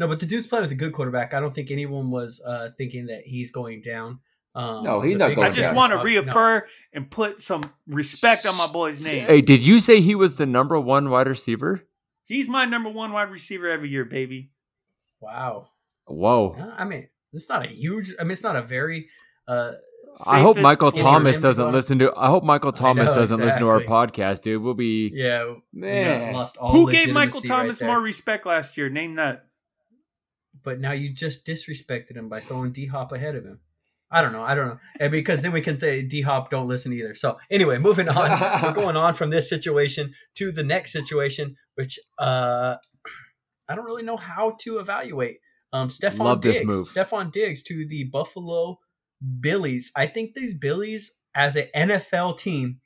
S3: No, but the dude's playing with a good quarterback. I don't think anyone was uh, thinking that he's going down. Um,
S5: No, he's not
S3: biggest
S5: going
S4: I just want to
S3: no.
S4: reaffirm and put some respect on my boy's name.
S5: Hey, did you say he was the number one wide receiver?
S4: He's my number one wide receiver every year, baby.
S3: Wow.
S5: Whoa.
S3: I mean, it's not a huge. I mean, it's not a very. Uh,
S5: I hope Michael. Thomas doesn't
S3: go-
S5: listen to. I hope Michael Thomas
S3: know,
S5: doesn't listen to our podcast, dude. We'll be
S3: yeah,
S5: man.
S3: lost all
S4: Who gave Michael Thomas
S3: right
S4: more respect last year? Name that.
S3: But now you just disrespected him by throwing D Hop ahead of him. I don't know. I don't know. And because then we can say D Hop don't listen either. So anyway, moving on. We're going on from this situation to the next situation, which uh I don't really know how to evaluate. Um Stefon
S5: Love this move.
S3: Stefon Diggs to the Buffalo Billies. I think these Billies as an NFL team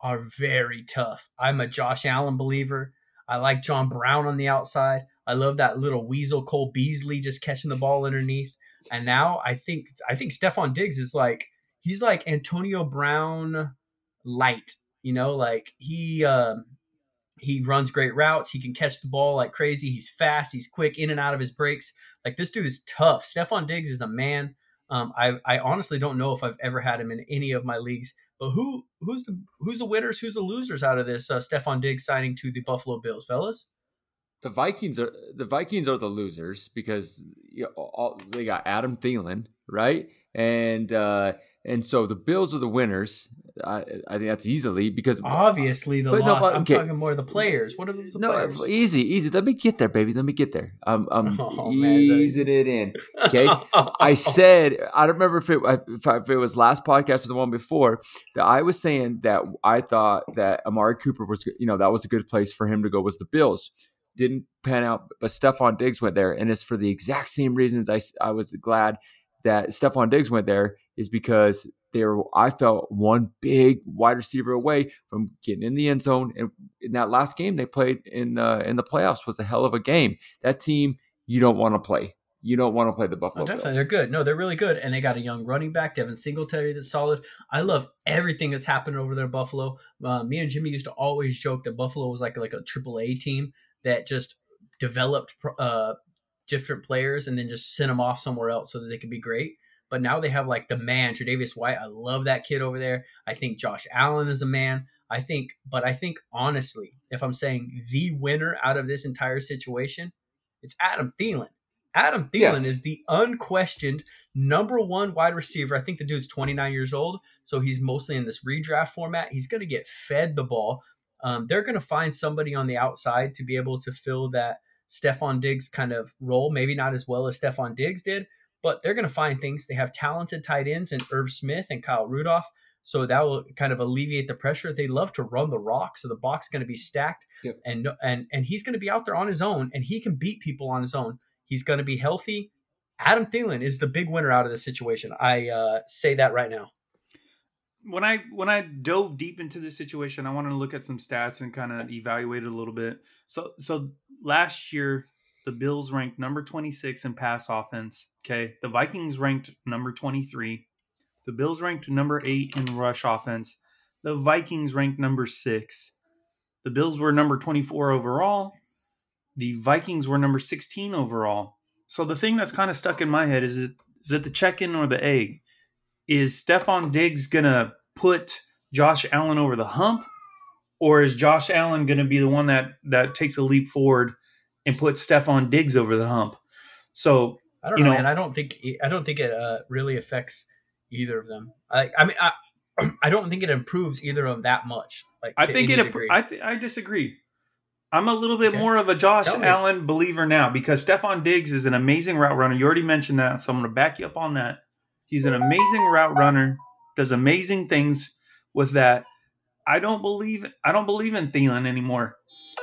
S3: are very tough. I'm a Josh Allen believer. I like John Brown on the outside. I love that little weasel Cole Beasley just catching the ball underneath. And now I think I think Stefon Diggs is like he's like Antonio Brown light. You know, like he um he runs great routes. He can catch the ball like crazy. He's fast. He's quick in and out of his breaks. Like this dude is tough. Stefon Diggs is a man. Um, I I honestly don't know if I've ever had him in any of my leagues. But who who's the who's the winners? Who's the losers out of this uh, Stefon Diggs signing to the Buffalo Bills, fellas?
S5: The Vikings are the Vikings are the losers because you know, all, they got Adam Thielen, right? And uh, and so the Bills are the winners. I, I think that's easily because
S3: Obviously, the
S5: But no,
S3: loss.
S5: but-
S3: I'm
S5: okay.
S3: talking more of the players. What are the
S5: no,
S3: players?
S5: easy, easy. Let me get there, baby. Let me get there. I'm, I'm
S3: Oh, man,
S5: easing it in. Okay. I said I don't remember if it if, if it was last podcast or the one before that I was saying that I thought that Amari Cooper was you know that was a good place for him to go was the Bills. Didn't pan out, but Stefon Diggs went there, and it's for the exact same reasons I I was glad that Stefon Diggs went there is because they were I felt one big wide receiver away from getting in the end zone. And in that last game they played in the in the playoffs was a hell of a game. That team you don't want to play. you don't want to play the
S3: Oh,
S5: Buffalo
S3: definitely,
S5: Bills.
S3: they're good. No, they're really good, and they got a young running back, Devin Singletary, that's solid. I love everything that's happened over there in Buffalo. Uh, me and Jimmy used to always joke that Buffalo was like like a triple A team that just developed uh, different players and then just sent them off somewhere else so that they could be great. But now they have like the man, Tre'Davious White. I love that kid over there. I think Josh Allen is a man. I think, but I think honestly, if I'm saying the winner out of this entire situation, it's Adam Thielen. Adam Thielen
S5: Yes.
S3: is the unquestioned number one wide receiver. I think the dude's 29 years old, so he's mostly in this redraft format. He's going to get fed the ball. Um, they're going to find somebody on the outside to be able to fill that Stefon Diggs kind of role. Maybe not as well as Stefon Diggs did, but they're going to find things. They have talented tight ends and Irv Smith and Kyle Rudolph. So that will kind of alleviate the pressure. They love to run the rock, so the box is going to be stacked,
S5: Yep.
S3: and and and he's going to be out there on his own, and he can beat people on his own. He's going to be healthy. Adam Thielen is the big winner out of this situation. I uh, say that right now.
S4: when I when I dove deep into this situation, I wanted to look at some stats and kind of evaluate it a little bit. So so last year, the Bills ranked number 26 in pass offense. Okay, the Vikings ranked number 23. The Bills ranked number eight in rush offense. The Vikings ranked number six. The Bills were number 24 overall. The Vikings were number 16 overall. So the thing that's kind of stuck in my head is it is it the check-in or the egg? Is Stefon Diggs gonna put Josh Allen over the hump, or is Josh Allen gonna be the one that that takes a leap forward and puts Stefon Diggs over the hump? So
S3: I don't
S4: You
S3: know,
S4: know-
S3: man. I don't think I don't think it uh, really affects either of them. I, I mean, I, I don't think it improves either of them that much. Like
S4: I think it.
S3: degree.
S4: I th- I disagree. I'm a little bit
S3: Okay.
S4: more of a Josh
S3: Tell me.
S4: Allen believer now because Stefon Diggs is an amazing route runner. You already mentioned that, so I'm going to back you up on that. He's an amazing route runner, does amazing things with that. I don't believe I don't believe in Thielen anymore.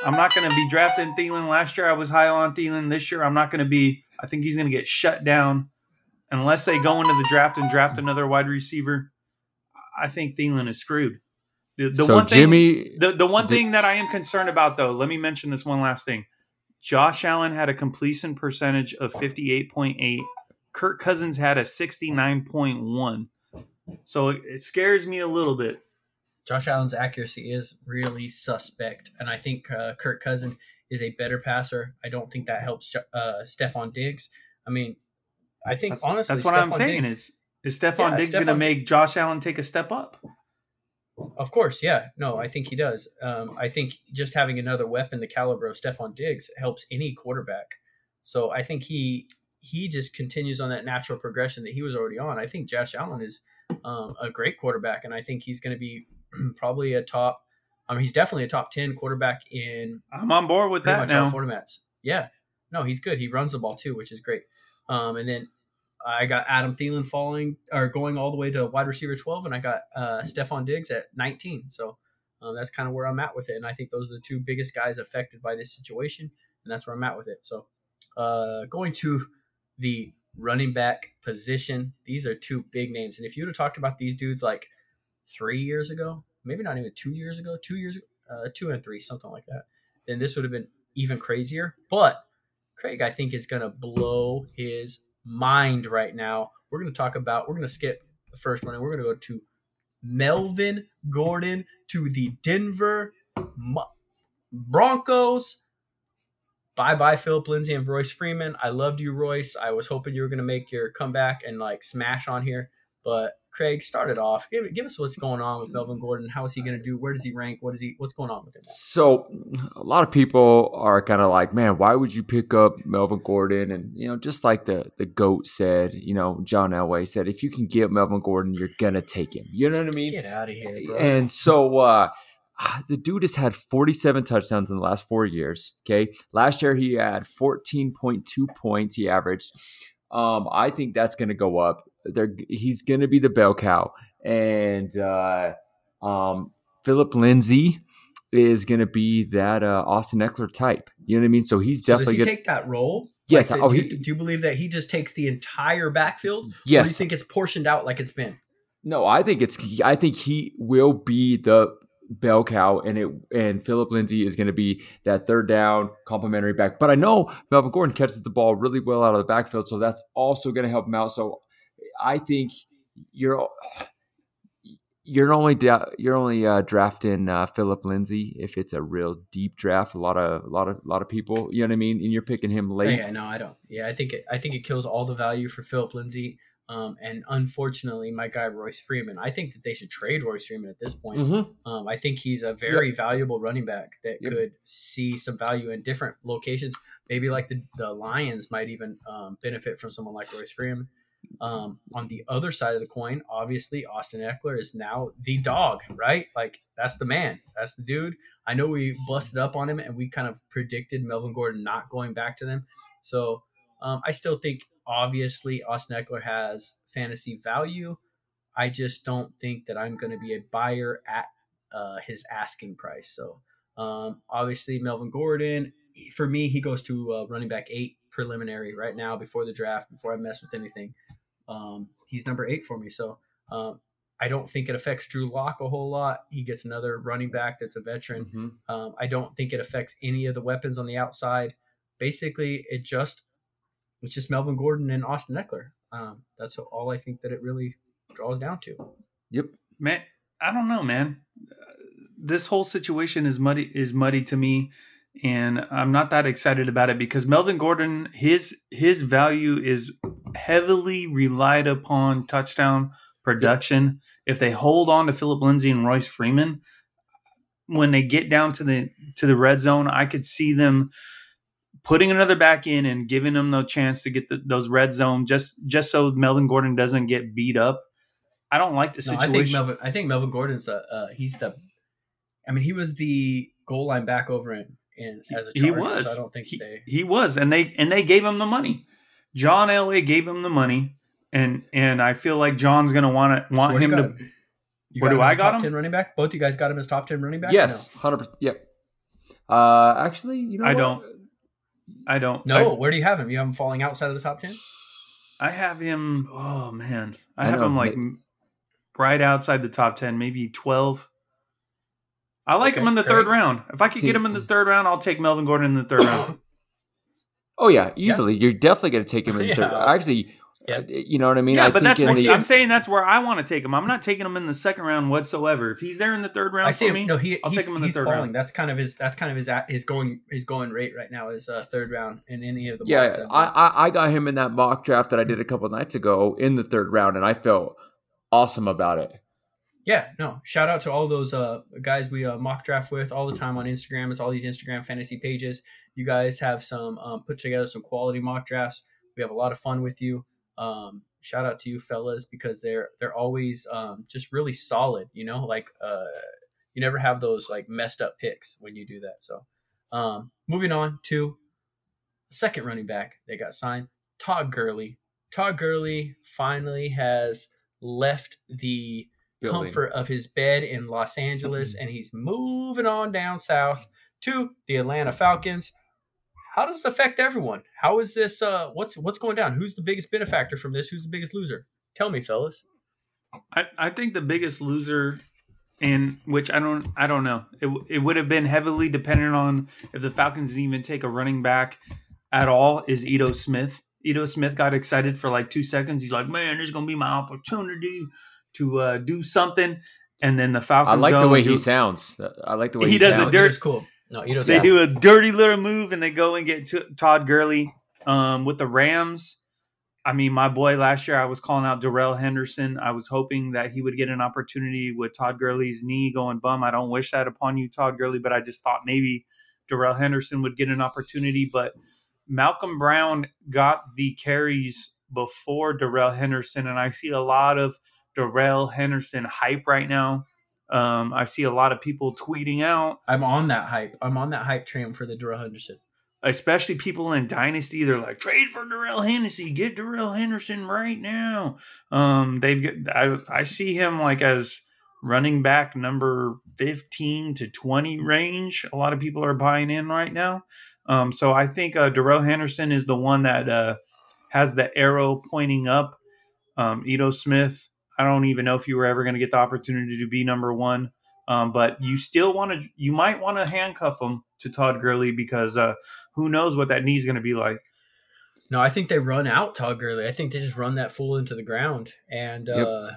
S4: I'm not going to be drafting Thielen. Last year I was high on Thielen. This year I'm not going to be. I think he's going to get shut down unless they go into the draft and draft another wide receiver. I think Thielen is screwed. The, the
S5: so
S4: one thing,
S5: Jimmy,
S4: the the one
S5: Did-
S4: thing that I am concerned about, though, let me mention this one last thing. Josh Allen had a completion percentage of fifty eight point eight. Kirk Cousins had a sixty nine point one. So it, it scares me a little bit.
S3: Josh Allen's accuracy is really suspect, and I think uh, Kirk Cousin is a better passer. I don't think that helps uh, Stefon Diggs. I mean, I think
S4: That's,
S3: honestly,
S4: that's what I'm saying
S3: Diggs-
S4: is is Stefon
S3: Yeah,
S4: Diggs going to make Josh Allen take a step up?
S3: Of course, yeah. No, I think he does. Um, I think just having another weapon the caliber of Stefon Diggs helps any quarterback. So I think he he just continues on that natural progression that he was already on. I think Josh Allen is um, a great quarterback, and I think he's going to be probably a top. I mean, he's definitely a top ten quarterback in
S4: I'm on board with that now.
S3: formats. Yeah, no, he's good. He runs the ball too, which is great. Um, and then I got Adam Thielen falling or going all the way to wide receiver twelve, and I got uh, Stefon Diggs at nineteen. So um, that's kind of where I'm at with it. And I think those are the two biggest guys affected by this situation, and that's where I'm at with it. So uh, going to the running back position, these are two big names. And if you would have talked about these dudes like three years ago, maybe not even two years ago, two years, uh, two and three, something like that, then this would have been even crazier. But Craig, I think, is going to blow his mind right now. We're going to talk about, we're going to skip the first one and we're going to go to Melvin Gordon to the Denver Broncos. Bye bye, Philip Lindsay and Royce Freeman. I loved you, Royce. I was hoping you were going to make your comeback and like smash on here. But Craig, start it off. Give, give us what's going on with Melvin Gordon. How is he going to do? Where does he rank? What is he? What's going on with him?
S5: So a lot of people are kind of like, man, why would you pick up Melvin Gordon? And you know, just like the the goat said, you know, John Elway said, if you can get Melvin Gordon, you're gonna take him. You know what I mean?
S3: Get out of here, bro.
S5: And so uh the dude has had 47 touchdowns in the last four years. Okay. Last year he had 14.2 points he averaged. Um, I think that's gonna go up. They're, he's gonna be the bell cow. And uh um Philip Lindsay is gonna be that uh Austin Ekeler type. You know what I mean? So he's
S3: So
S5: definitely
S3: he
S5: gonna
S3: take that role?
S5: Yes,
S3: Like,
S5: oh,
S3: do,
S5: he-
S3: do you believe that he just takes the entire backfield? Or do you think it's portioned out like it's been?
S5: No, I think it's. I think he will be the bell cow, and it and Philip Lindsay is going to be that third down complimentary back. But I know Melvin Gordon catches the ball really well out of the backfield, so that's also going to help him out. So I think you're you're only you're only uh, drafting uh, Philip Lindsay if it's a real deep draft. A lot of a lot of a lot of people, you know what I mean. And you're picking him late.
S3: Yeah, no, I don't. Yeah, I think it, I think it kills all the value for Philip Lindsay. Um, and unfortunately, my guy Royce Freeman. I think that they should trade Royce Freeman at this point.
S5: Mm-hmm.
S3: Um, I think he's a very valuable running back that
S5: Yep.
S3: could see some value in different locations. Maybe like the, the Lions might even um, benefit from someone like Royce Freeman. Um, on the other side of the coin, obviously, Austin Ekeler is now the dog, right? Like that's the man, that's the dude. I know we busted up on him and we kind of predicted Melvin Gordon not going back to them. So um, I still think, obviously, Austin Ekeler has fantasy value. I just don't think that I'm going to be a buyer at uh, his asking price. So um, obviously, Melvin Gordon, for me, he goes to uh, running back eight preliminary right now before the draft, before I mess with anything. Um, he's number eight for me. So um, I don't think it affects Drew Lock a whole lot. He gets another running back that's a veteran.
S5: Mm-hmm.
S3: Um, I don't think it affects any of the weapons on the outside. Basically, it just it's just Melvin Gordon and Austin Ekeler. Um, that's all I think that it really draws down to.
S5: Yep.
S4: man i don't know man Uh, this whole situation is muddy is muddy to me and i'm not that excited about it because melvin gordon his his value is heavily relied upon touchdown production if they hold on to philip lindsay and royce freeman when they get down to the to the red zone i could see them putting another back in and giving them the chance to get the, those red zone just just so melvin gordon doesn't get beat up i don't like the
S3: No, I
S4: situation
S3: think Melvin. I think Melvin Gordon's the uh, he's the. I mean, he was the goal line back over in, in as a
S4: he was.
S3: So I don't think
S4: he,
S3: they.
S4: he was, and they and they gave him the money. John Elway gave him the money, and and I feel like John's gonna want to want
S3: So where
S4: him to.
S3: got him? You
S4: Where
S3: got
S4: do
S3: him as
S4: I
S3: a
S4: got
S3: top
S4: him?
S3: Ten running back. Both you guys got him as top ten running back.
S5: Yes, hundred percent. Yep. Uh, actually, you know,
S4: I
S5: what?
S4: don't. I don't.
S3: No. No. Where do you have him? You have him falling outside of the top ten.
S4: I, I have him. Oh man, I,
S5: I
S4: have
S5: know,
S4: him like
S5: ma-
S4: m- right outside the top ten, maybe twelve. I like
S3: Okay,
S4: him in the
S3: great.
S4: third round. If I could
S5: See-
S4: get him in the third round, I'll take Melvin Gordon in the third round.
S5: Oh yeah, easily. You're definitely going to take him in the third.
S3: Yeah.
S5: Actually,
S3: Yeah.
S5: uh, you know what I mean.
S4: yeah,
S5: I
S4: but
S5: think
S4: that's
S5: in
S4: where,
S5: the-
S4: I'm saying that's where I want to take him. I'm not taking him in the second round whatsoever. If he's there in the third round
S3: I see
S4: for
S3: him.
S4: me,
S3: No, he,
S4: I'll
S3: he-
S4: take him in the third
S3: falling.
S4: round.
S3: That's kind of his. That's kind of his his going his going rate right now is uh, third round in any of the
S5: yeah, I,
S3: I'm
S5: I I got him in that mock draft that I did a couple nights ago in the third round, and I felt awesome about it.
S3: Yeah, no. Shout out to all those uh, guys we uh, mock draft with all the time on Instagram. It's all these Instagram fantasy pages. You guys have some um, put together some quality mock drafts. We have a lot of fun with you. Um, shout out to you fellas because they're they're always um, just really solid. You know, like uh, you never have those like messed up picks when you do that. So, um, moving on to second running back they got signed, Todd Gurley. Todd Gurley finally has left the
S5: Building.
S3: comfort of his bed in Los Angeles and he's moving on down south to the Atlanta Falcons. How does this affect everyone? How is this uh what's what's going down? Who's the biggest benefactor from this? Who's the biggest loser? Tell me, fellas.
S4: I, I think the biggest loser in which I don't I don't know. It it would have been heavily dependent on if the Falcons didn't even take a running back at all is Ito Smith. Ito Smith got excited for like 2 seconds. He's like, "Man, this is going to be my opportunity to uh, do something." And then the Falcons
S5: I like the way
S4: and
S5: he sounds. I like the way
S4: He
S5: he,
S4: does a
S5: sounds.
S4: dirt-
S3: Ito's cool. No, Ito's
S4: they
S3: cool.
S4: do a dirty little move and they go and get to Todd Gurley um, with the Rams. I mean, my boy last year, I was calling out Darrell Henderson. I was hoping that he would get an opportunity with Todd Gurley's knee going bum. I don't wish that upon you, Todd Gurley, but I just thought maybe Darrell Henderson would get an opportunity. But Malcolm Brown got the carries before Darrell Henderson, and I see a lot of Darrell Henderson hype right now. Um, I see a lot of people tweeting out
S3: I'm on that hype. I'm on that hype train for the Darrell Henderson.
S4: especially people in Dynasty, they're like, trade for Darrell Hennessy, get Darrell Henderson right now. Um, they've got, I, I see him like as running back number 15 to 20 range. A lot of people are buying in right now. Um, so I think uh, Darrell Henderson is the one that uh, has the arrow pointing up. Um, Ito Smith, I don't even know if you were ever going to get the opportunity to be number one. Um, but you still want to, you might want to handcuff him to Todd Gurley because uh, who knows what that knee is going to be like.
S3: No, I think they run out Todd Gurley. I think they just run that fool into the ground, and
S5: Yep.
S3: uh,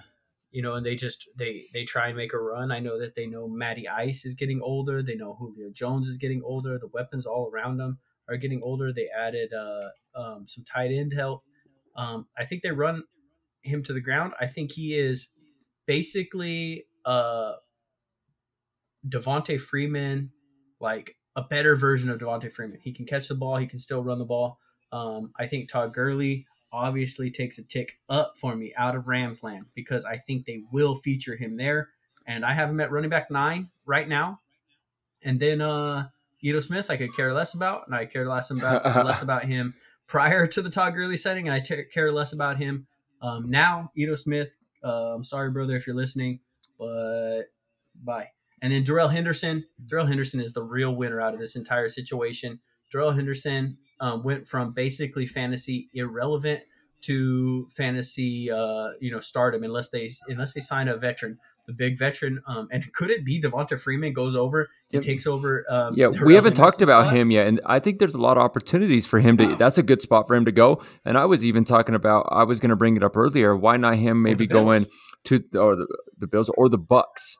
S3: you know, and they just they they try and make a run. I know that they know Matty Ice is getting older. They know Julio Jones is getting older. The weapons all around them are getting older. They added uh, um, some tight end help. Um, I think they run him to the ground. I think he is basically uh, Devonta Freeman, like a better version of Devonta Freeman. He can catch the ball. He can still run the ball. Um, I think Todd Gurley obviously takes a tick up for me out of Ramsland because I think they will feature him there. And I have him at running back nine right now. And then uh Ito Smith, I could care less about, and I care less about less about him prior to the Todd Gurley setting, and I t- care less about him um, now. Ito Smith, uh, I'm sorry, brother, if you're listening, but bye. And then Darrell Henderson. Darrell Henderson is the real winner out of this entire situation. Darrell Henderson um, went from basically fantasy irrelevant to fantasy, uh, you know, stardom unless they unless they sign a veteran, the big veteran. Um, and could it be Devonta Freeman goes over and
S5: Yep.
S3: takes over? Um,
S5: Yeah, we haven't talked about
S3: spot?
S5: him yet, and I think there's a lot of opportunities for him to. That's a good spot for him to go. And I was even talking about. I was going to bring it up earlier. Why not him? Maybe going to or the, the Bills or the Bucks.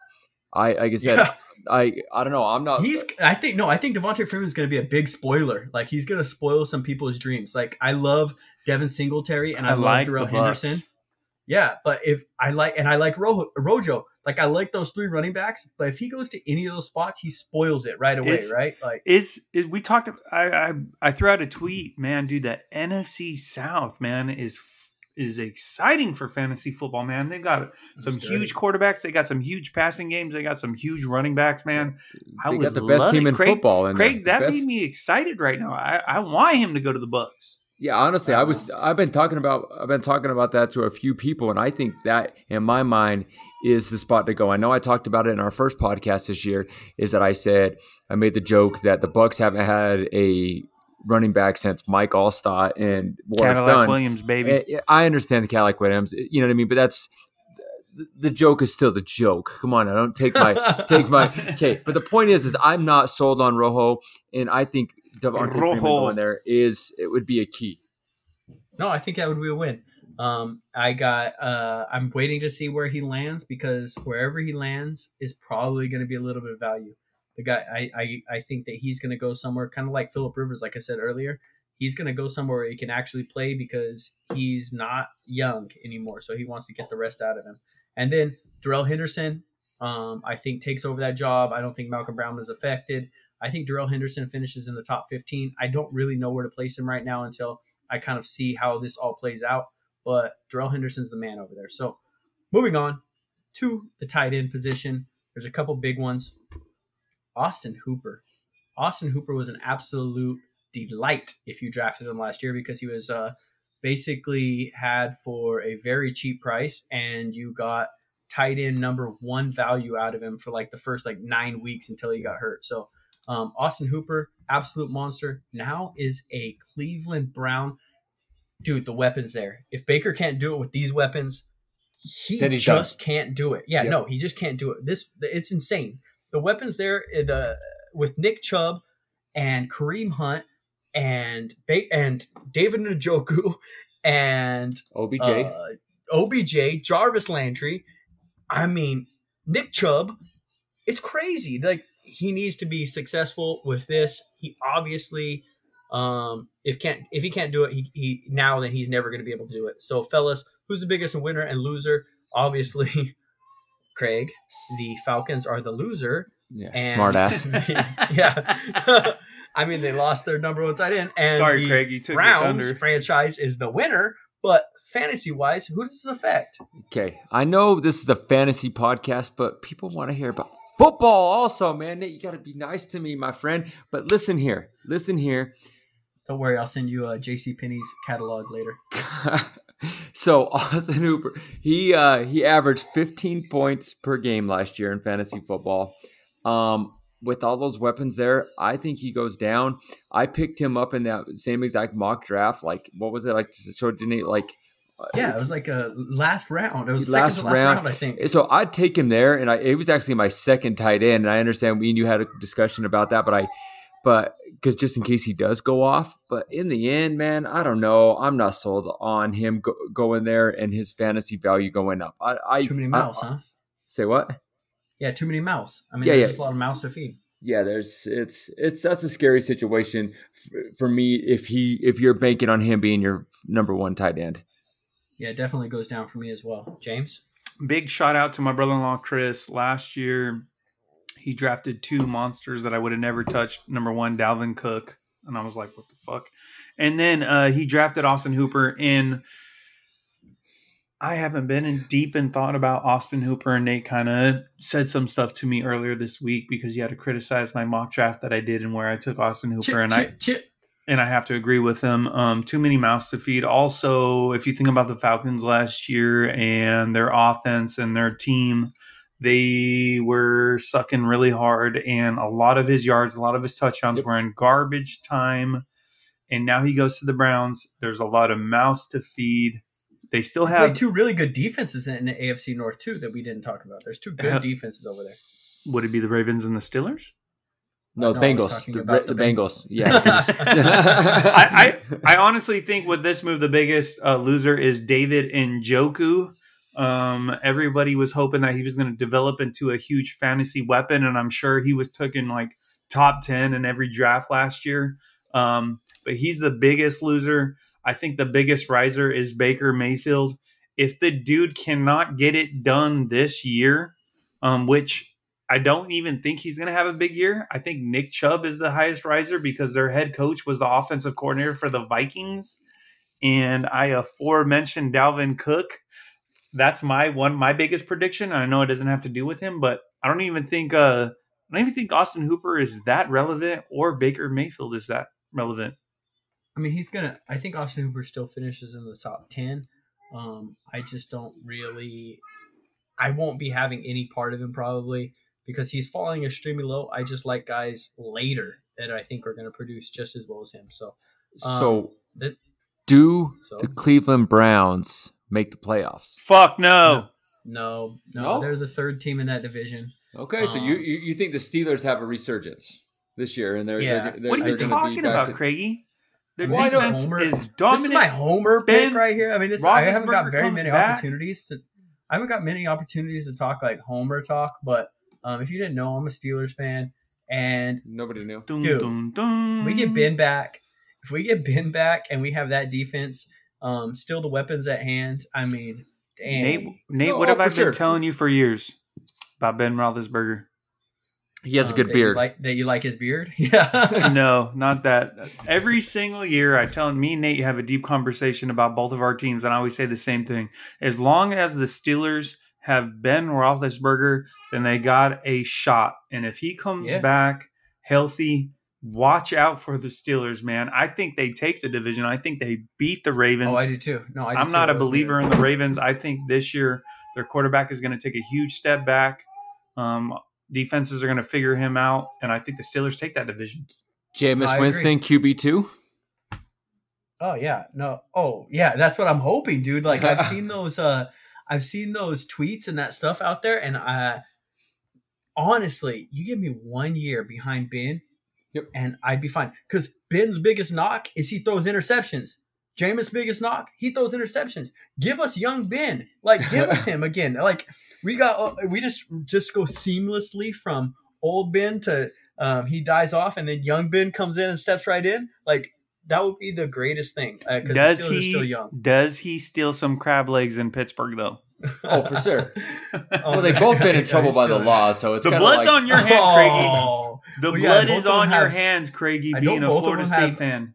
S5: I like I said,
S3: Yeah.
S5: I I don't know. I'm not.
S3: He's. I think no. I think Devonta Freeman's going to be a big spoiler. Like he's going to spoil some people's dreams. Like I love Devin Singletary and I,
S4: I
S3: love
S4: like
S3: Darrell
S4: the Bucks.
S3: Henderson. Yeah, but if I like and I like Ro- Rojo, like I like those three running backs. But if he goes to any of those spots, he spoils it right away.
S4: Is-
S3: right? Like
S4: Is is we talked? I I, I threw out a tweet, man, dude. That NFC South, man, is is exciting for fantasy football, man. They've got some
S3: That's
S4: huge quarterbacks. They got some huge passing games. They got some huge running backs, man. I
S5: they
S4: would
S5: got the best team
S4: it.
S5: in
S4: Craig-
S5: football. And
S4: Craig, that
S5: best,
S4: made me excited right now. I, I want him to go to the Bucks.
S5: Yeah, honestly, I was. I've been talking about. I've been talking about that to a few people, and I think that, in my mind, is the spot to go. I know I talked about it in our first podcast this year. Is that I said I made the joke that the Bucks haven't had a running back since Mike Alstott and Warrick
S4: Cadillac
S5: Dunn.
S4: Williams, baby.
S5: Eh, I understand the Cadillac Williams. You know what I mean, but that's the, the joke is still the joke. Come on, I don't take my take my okay. But the point is, is I'm not sold on Rojo, and I think Devonta Freeman
S4: Rojo.
S5: going there is it would be a key.
S3: No, I think that would be a win. Um, I got. Uh, I'm waiting to see where he lands because wherever he lands is probably going to be a little bit of value. The guy, I, I, I think that he's going to go somewhere kind of like Philip Rivers, like I said earlier. He's going to go somewhere where he can actually play because he's not young anymore, so he wants to get the rest out of him. And then Darrell Henderson, um, I think takes over that job. I don't think Malcolm Brown is affected. I think Darrell Henderson finishes in the top 15. I don't really know where to place him right now until I kind of see how this all plays out. But Darrell Henderson's the man over there. So moving on to the tight end position, there's a couple big ones. Austin Hooper. Austin Hooper was an absolute delight if you drafted him last year because he was uh, basically had for a very cheap price and you got tight end number one value out of him for like the first like nine weeks until he got hurt. So um, Austin Hooper, absolute monster, now is a Cleveland Brown. Dude, the weapons there. If Baker can't do it with these weapons, he just can't do it. Yeah,
S5: Yep.
S3: no, he just can't do it. This it's insane. The weapons there, uh, the with Nick Chubb and Kareem Hunt and ba- and David Njoku and
S5: OBJ.
S3: uh, OBJ, Jarvis Landry. I mean, Nick Chubb. It's crazy. Like he needs to be successful with this. He obviously, um, if can't if he can't do it, he, he now then he's never going to be able to do it. So, fellas, who's the biggest winner and loser? Obviously, Craig. The Falcons are the loser.
S5: yeah,
S3: And,
S5: smart ass.
S3: yeah. I mean, they lost their number one tight end, and
S4: Sorry,
S3: the
S4: Craig, you took
S3: Browns
S4: thunder.
S3: franchise is the winner. But fantasy wise, who does this affect?
S5: Okay, I know this is a fantasy podcast, but people want to hear about football also, man. Nate, you got to be nice to me, my friend. But listen here, listen here.
S3: Don't worry, I'll send you a JC Penney's catalog later.
S5: so Austin Hooper, he uh, he averaged 15 points per game last year in fantasy football. Um, with all those weapons there, I think he goes down. I picked him up in that same exact mock draft. Like, what was it like? So didn't he like
S3: Yeah, it was like a last round. It was
S5: Last
S3: second to last
S5: round.
S3: round, I think.
S5: So I'd take him there, and I, it was actually my second tight end. And I understand we and you had a discussion about that, but I, but because just in case he does go off, but in the end, man, I don't know. I'm not sold on him go, going there and his fantasy value going up. I, I
S3: Too many
S5: I-
S3: mouths, huh?
S5: Say what?
S3: Yeah, too many mouths. I mean,
S5: Yeah,
S3: there's
S5: yeah.
S3: just a lot of mouths to feed.
S5: Yeah, there's it's it's that's a scary situation f- for me if he if you're banking on him being your number one tight end.
S3: Yeah, it definitely goes down for me as well. James?
S4: Big shout out to my brother in law Chris. Last year, he drafted two monsters that I would have never touched. Number one, Dalvin Cook, and I was like, "What the fuck?" And then uh, he drafted Austin Hooper. And I haven't been in deep in thought about Austin Hooper. And Nate kind of said some stuff to me earlier this week because he had to criticize my mock draft that I did and where I took Austin Hooper.
S3: Chip,
S4: and I
S3: chip, chip.
S4: And I have to agree with him. Um, too many mouths to feed. Also, if you think about the Falcons last year and their offense and their team, they were sucking really hard, and a lot of his yards, a lot of his touchdowns
S5: Yep.
S4: were in garbage time. And now he goes to the Browns. There's a lot of mouths to feed. They still have.
S3: two really good defenses in the AFC North, too, that we didn't talk about. There's two good
S4: Uh,
S3: defenses over there.
S4: Would it be the Ravens and the Steelers?
S5: No,
S3: No,
S5: Bengals. The, the
S3: the
S5: Bengals. Yeah,
S4: I, I I honestly think with this move, the biggest uh, loser is David Njoku. Um, everybody was hoping that he was going to develop into a huge fantasy weapon, and I'm sure he was taken like top ten in every draft last year. Um, but he's the biggest loser. I think the biggest riser is Baker Mayfield. If the dude cannot get it done this year, um, which I don't even think he's going to have a big year. I think Nick Chubb is the highest riser because their head coach was the offensive coordinator for the Vikings. And I aforementioned Dalvin Cook. That's my one, my biggest prediction. I know it doesn't have to do with him, but I don't even think, uh, I don't even think Austin Hooper is that relevant or Baker Mayfield is that relevant.
S3: I mean, he's gonna. I think Austin Hooper still finishes in the top ten. Um, I just don't really. I won't be having any part of him probably because he's falling extremely low. I just like guys later that I think are going to produce just as well as him. So, um,
S5: so
S3: that,
S5: do
S3: So?
S5: the Cleveland Browns make the playoffs?
S4: Fuck no.
S3: no, no,
S5: No?
S3: they're the third team in that division.
S5: Okay, so
S3: Um,
S5: you, you you think the Steelers have a resurgence this year, and they're
S3: Yeah.
S5: they're, they're,
S4: What are you
S5: gonna be
S4: talking
S5: back
S4: about,
S5: at-
S4: Craigie? Their
S3: Why don't-
S4: defense
S3: Homer-
S4: is
S3: This is my homer
S4: Ben
S3: pick right here. I mean, this I haven't got very many
S4: back.
S3: opportunities to. I haven't got many opportunities to talk like homer talk, but um, if you didn't know, I'm a Steelers fan, and
S5: Nobody knew.
S4: Dun,
S3: Dude,
S4: dun, dun.
S3: we get Ben back. If we get Ben back and we have that defense, um, still the weapons at hand. I mean, dang.
S4: Nate, Nate,
S5: Oh,
S4: what have
S5: for
S4: I
S5: sure.
S4: been telling you for years about Ben Roethlisberger?
S5: He has a
S3: um,
S5: good
S3: that you
S5: beard.
S3: like, that you like his beard. Yeah.
S4: no, not that. Every single year, I tell me and Nate have a deep conversation about both of our teams, and I always say the same thing: as long as the Steelers have Ben Roethlisberger, then they got a shot. And if he comes
S3: Yeah.
S4: back healthy, watch out for the Steelers, man. I think they take the division. I think they beat the Ravens.
S3: oh, I do too. No, I do
S4: I'm
S3: too.
S4: not a believer in the Ravens. I think this year their quarterback is going to take a huge step back. Um, defenses are going to figure him out, and I think the Steelers take that division.
S5: Jameis
S3: I.
S5: Winston, QB two.
S3: Oh yeah, no. Oh yeah, that's what I'm hoping, dude. Like I've seen those uh I've seen those tweets and that stuff out there and uh honestly, you give me 1 year behind Ben
S5: Yep.
S3: and I'd be fine cuz Ben's biggest knock is he throws interceptions. Jameis' biggest knock, he throws interceptions. Give us young Ben. Like give us him again. Like we got uh, we just just go seamlessly from old Ben to um, he dies off and then young Ben comes in and steps right in. Like that would be the greatest thing. Uh, 'cause the
S4: Does
S3: Steelers are
S4: he?
S3: still young?
S4: Does he steal some crab legs in Pittsburgh though?
S5: Oh, for sure. Well, they've both been in trouble by the law, so it's
S4: The blood's
S5: like,
S4: on your hand, Craigie.
S3: Oh,
S4: The
S3: Well, yeah,
S4: blood
S3: both
S4: is on your
S3: have-
S4: hands, Craigie. Being a Florida State
S3: have-
S4: fan,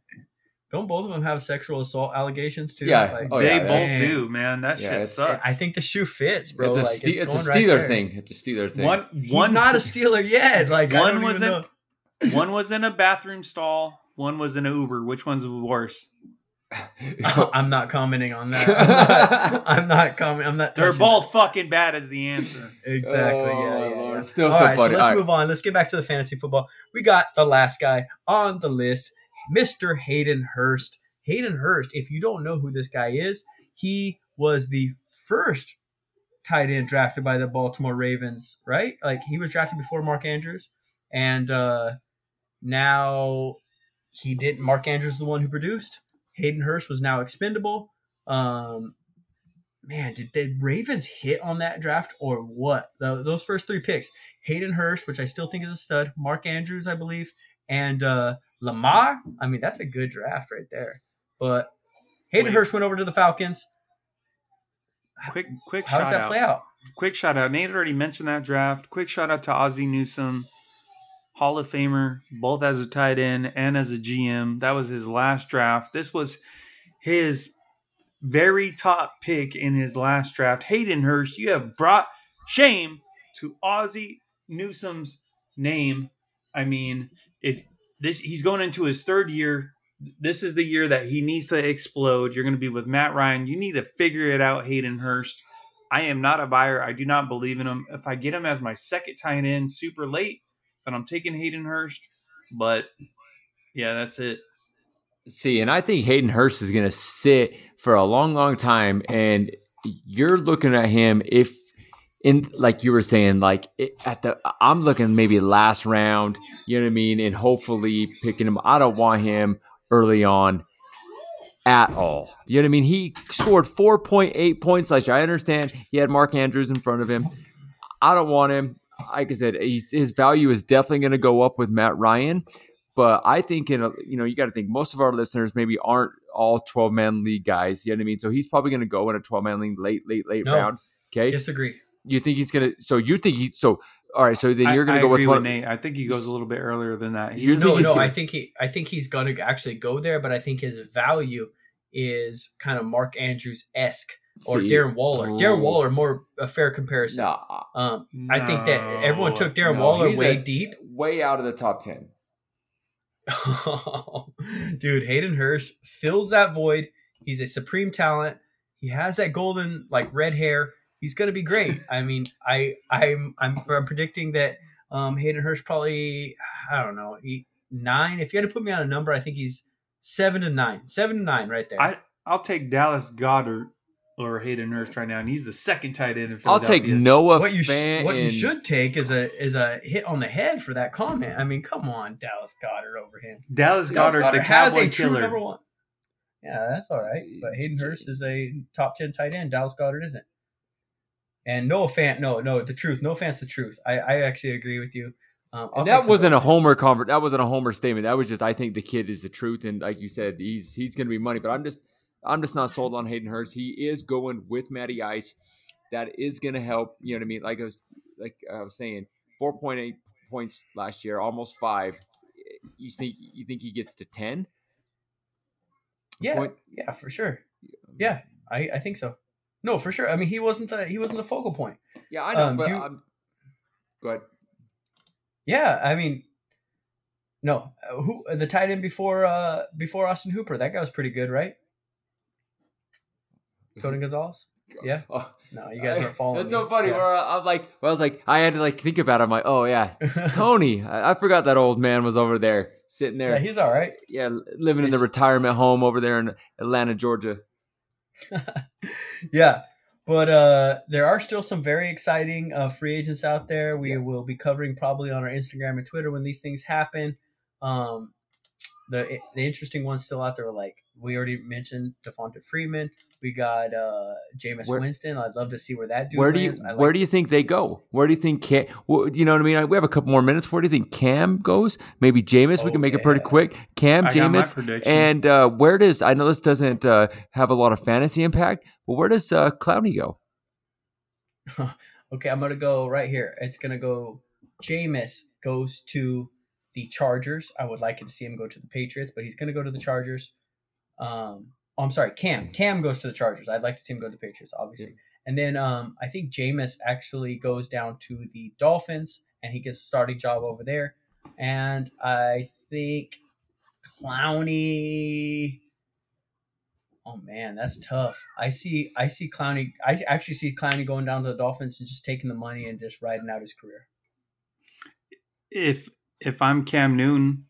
S3: don't both of them have sexual assault allegations too?
S5: Yeah.
S3: Like,
S5: Oh,
S4: they
S5: yeah,
S4: both
S5: that's-
S4: do, man. That
S5: Yeah,
S4: shit sucks.
S3: I think the shoe fits, bro.
S5: it's a
S3: Like,
S5: Ste- it's, a
S3: going right
S5: Steeler thing. It's a Steeler thing.
S4: one
S3: He's
S4: one
S3: not a Steeler yet. Like I
S4: One
S3: don't
S4: was
S3: even
S4: in-
S3: know.
S4: one was in a bathroom stall. One was in an Uber. Which one's worse?
S3: I'm not commenting on that. I'm not, I'm not commenting. I'm not.
S4: They're
S3: touching
S4: both fucking bad. As the answer.
S3: exactly.
S5: Oh,
S3: yeah, yeah, yeah.
S5: Still
S3: All
S5: so
S3: right,
S5: funny.
S3: so let's
S5: All right.
S3: move on. Let's get back to the fantasy football. We got the last guy on the list, Mr. Hayden Hurst. Hayden Hurst. If you don't know who this guy is, he was the first tight end drafted by the Baltimore Ravens, right? Like he was drafted before Mark Andrews, and uh, now he did. Mark Andrews is the one who produced. Hayden Hurst was now expendable. Um, man, did the Ravens hit on that draft or what? The, those first three picks: Hayden Hurst, which I still think is a stud, Mark Andrews, I believe, and uh, Lamar. I mean, that's a good draft right there. But Hayden
S4: Wait.
S3: Hurst went over to the Falcons.
S4: Quick, quick
S3: How
S4: shout
S3: does that
S4: out.
S3: play out?
S4: Quick shout out. Nate already mentioned that draft. Quick shout out to Ozzie Newsome, Hall of Famer, both as a tight end and as a GM. That was his last draft. This was his very top pick in his last draft. Hayden Hurst, you have brought shame to Ozzie Newsome's name. I mean, if this he's going into his third year. This is the year that he needs to explode. You're going to be with Matt Ryan. You need to figure it out, Hayden Hurst. I am not a buyer. I do not believe in him. If I get him as my second tight end super late, then I'm taking Hayden Hurst. But yeah, that's it.
S5: See, and I think Hayden Hurst is going to sit for a long, long time. And you're looking at him if, in like you were saying, like at the, I'm looking maybe last round. You know what I mean? And hopefully picking him. I don't want him early on at all. You know what I mean? He scored 4.8 points last year. I understand he had Mark Andrews in front of him. I don't want him. Like I said, he's, his value is definitely going to go up with Matt Ryan. But I think in a, you know you got to think most of our listeners maybe aren't all 12 man league guys. You know what I mean? So he's probably going to go in a 12 man league late, late, late
S3: No.
S5: round. Okay,
S3: Disagree.
S5: you think he's going to? So you think he? So all right. So then you're going to go with one.
S4: Nate. I think he goes a little bit earlier than that. He's
S3: No, no,
S5: gonna-
S3: I think he, I think he's gonna actually go there, but I think his value is kind of Mark Andrews esque or
S5: See,
S3: Darren Waller. Darren Waller more a fair comparison.
S5: Nah,
S3: Um, I think that everyone took Darren
S5: no,
S3: Waller way
S5: a-
S3: deep.
S5: way out of the top ten.
S3: Dude, Hayden Hurst fills that void. He's a supreme talent. He has that golden like red hair. He's gonna be great. I mean, I I'm I'm, I'm predicting that um, Hayden Hurst probably I don't know he, nine. If you had to put me on a number, I think he's seven to nine. Seven to nine, right there.
S4: I I'll take Dallas Goedert or Hayden Hurst right now, and he's the second tight end in
S5: I'll take
S4: Philadelphia.
S5: Noah
S3: what you sh-
S5: Fant.
S3: what you should take is a is a hit on the head for that comment. I mean, come on, Dallas Goedert over him.
S4: Dallas
S3: Dallas
S4: Goedert, the
S3: has
S4: Cowboy
S3: a true
S4: killer.
S3: number one. Yeah, that's all right. But Hayden Hurst is a top ten tight end. Dallas Goedert isn't. And no fan, no, no, the truth. No offense, the truth. I, I actually agree with you. Um,
S5: And that wasn't a homer convert. That wasn't a homer statement. That was just I think the kid is the truth, and like you said, he's he's going to be money. But I'm just I'm just not sold on Hayden Hurst. He is going with Matty Ice. That is going to help. You know what I mean? Like I was like I was saying, four point eight points last year, almost five. You think you think he gets to ten?
S3: yeah,
S5: Point-
S3: yeah, for sure. Yeah, I, I think so. No, for sure. I mean, he wasn't the he wasn't the focal point.
S5: yeah, I know.
S3: Um,
S5: but
S3: you-
S5: I'm, go ahead.
S3: Yeah, I mean, no, uh, who the tight end before uh before Austin Hooper? That guy was pretty good, right? Cody Gonzalez. Yeah.
S5: Oh,
S3: No, you guys are following.
S5: That's so funny.
S3: Yeah.
S5: Where I, I was like, I was like, I had to like think about it. I'm like, oh yeah, Tony. I, I forgot that old man was over there sitting there.
S3: yeah, he's all right.
S5: Yeah, living in the retirement home over there in Atlanta, Georgia.
S3: yeah but uh there are still some very exciting uh free agents out there we
S5: Yeah.
S3: will be covering probably on our instagram and twitter when these things happen um the the interesting ones still out there are like we already mentioned Devonta Freeman. We got uh Jameis
S5: Where-
S3: Winston. I'd love to see where that dude
S5: Where do you
S3: lands. I like
S5: where do you think they go? Where do you think Cam? Well, you know what I mean? We have a couple more minutes. Where do you think Cam goes? Maybe Jameis. we
S3: Oh,
S5: can make it pretty quick. Cam,
S4: I
S5: Jameis, and uh, where does I know this doesn't uh, have a lot of fantasy impact, but where does uh, Clowney go?
S3: Okay, I'm gonna go right here. It's gonna go. Jameis goes to the Chargers. I would like to see him go to the Patriots, but he's gonna go to the Chargers. Um, oh, I'm sorry, Cam. Cam goes to the Chargers. I'd like to see him go to the Patriots, obviously. And then um, I think Jameis actually goes down to the Dolphins, and he gets a starting job over there. And I think Clowney. Oh man, that's tough. I see. I see Clowney. I actually see Clowney going down to the Dolphins and just taking the money and just riding out his career.
S4: if if I'm Cam Newton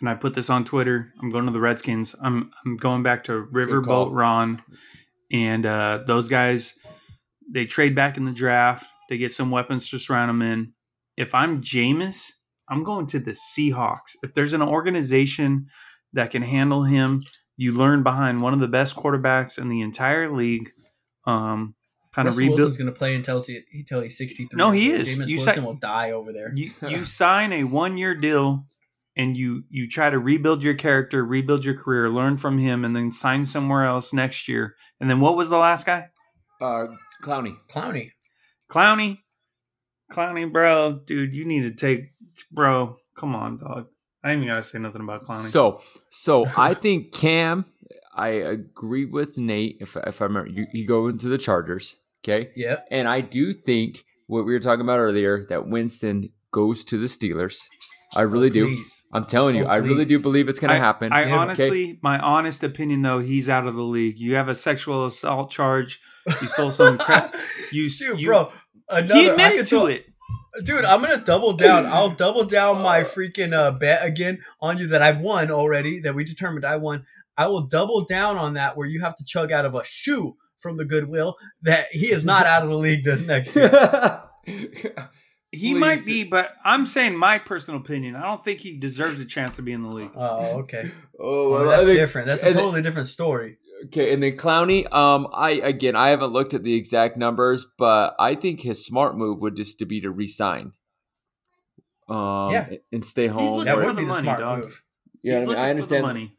S4: and I put this on Twitter, I'm going to the Redskins. I'm I'm going back to. Riverboat Ron, and uh, those guys they trade back in the draft. They get some weapons to surround him in. If I'm Jameis, I'm going to the Seahawks. If there's an organization that can handle him, you learn behind one of the best quarterbacks in the entire league. Um, kind of rebuild.
S3: Wilson's going to play until he, until he's 63.
S4: No, he is.
S3: James
S4: You
S3: Wilson
S4: said-
S3: will die over there.
S4: you you sign a one year deal and you you try to rebuild your character, rebuild your career, learn from him, and then sign somewhere else next year. And then what was the last guy?
S5: Uh, Clowney.
S3: Clowney.
S4: Clowney. Clowney, bro, dude, you need to take bro. Come on, dog. I ain't even gotta say nothing about Clowney.
S5: So, so I think Cam. I agree with Nate. If if I remember, you, you go into the Chargers, okay?
S3: Yeah.
S5: And I do think what we were talking about earlier that Winston goes to the Steelers. I really do. I'm telling you,
S3: Oh,
S5: I really do believe it's going to happen.
S4: I
S3: Yeah, okay.
S4: honestly, my honest opinion though, he's out of the league. You have a sexual assault charge. You stole some crap. You,
S3: Dude,
S4: you
S3: bro. Another,
S4: he admitted to it.
S3: Dude, I'm gonna double down. I'll double down my freaking uh, bet again on you that I've won already. That we determined I won. I will double down on that where you have to chug out of a shoe from the Goodwill. That he is not out of the league this next year.
S4: He
S5: Please
S4: might be, but I'm saying my personal opinion. I don't think he deserves a chance to be in the league.
S3: Oh, okay.
S5: oh,
S3: Well,
S5: well,
S3: that's
S5: I think-
S3: different. That's a
S5: and-
S3: totally different story.
S5: Okay, and then Clowney, um, I again, I haven't looked at the exact numbers, but I think his smart move would just to be to resign, um,
S3: Yeah.
S5: and stay home.
S4: looking
S3: That
S4: for
S3: would
S4: the
S3: be
S4: money,
S3: smart
S4: dog.
S3: move.
S5: yeah, I,
S4: He's
S5: mean, I
S4: for the
S5: understand.
S4: money.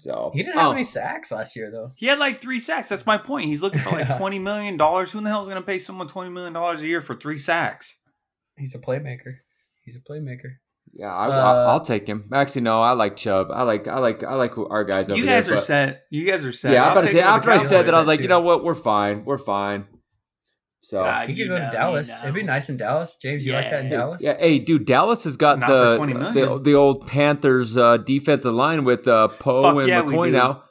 S5: So
S3: He didn't have
S5: oh,
S3: any sacks last year though.
S4: He had like three sacks. That's my point. He's looking for like twenty million dollars. Who in the hell is going to pay someone twenty million dollars a year for three sacks?
S3: He's a playmaker. He's a playmaker.
S5: Yeah, I,
S3: Uh,
S5: I'll take him. Actually, no, I like Chubb. I like, I like, I like our guys over
S4: you
S5: there.
S4: guys are
S5: but-
S4: set. You guys are set.
S5: Yeah, I'm
S4: I'll
S5: about to say. After I said that, I was like,
S3: too.
S5: you know what, we're fine. We're fine. So
S4: God,
S3: He could go
S4: know,
S3: to
S4: you
S3: Dallas.
S4: know.
S3: It'd be nice in Dallas. James, you like that in
S4: Yeah.
S3: Dallas?
S5: yeah, hey, dude, Dallas has got the the, the old Panthers uh, defensive line with uh, Poe
S4: Fuck
S5: and
S4: yeah,
S5: McCoy now.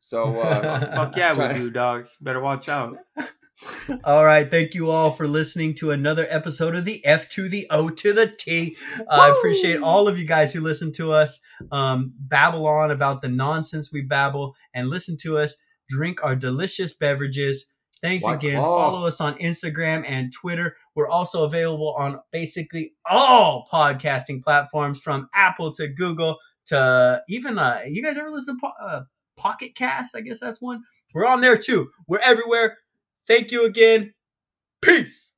S5: So uh,
S4: Fuck yeah,
S5: Try-
S4: we do, dog. Better watch out.
S3: All right. Thank you all for listening to another episode of the F to the O to the T. I appreciate all of you guys who listen to us um, babble on about the nonsense we babble and listen to us drink our delicious beverages. Thanks
S5: White
S3: again.
S5: Claw.
S3: Follow us on Instagram and Twitter. We're also available on basically all podcasting platforms from Apple to Google to even uh you guys ever listen to po- uh, Pocket Cast? I guess that's one. We're on there too. We're everywhere. Thank you again. Peace.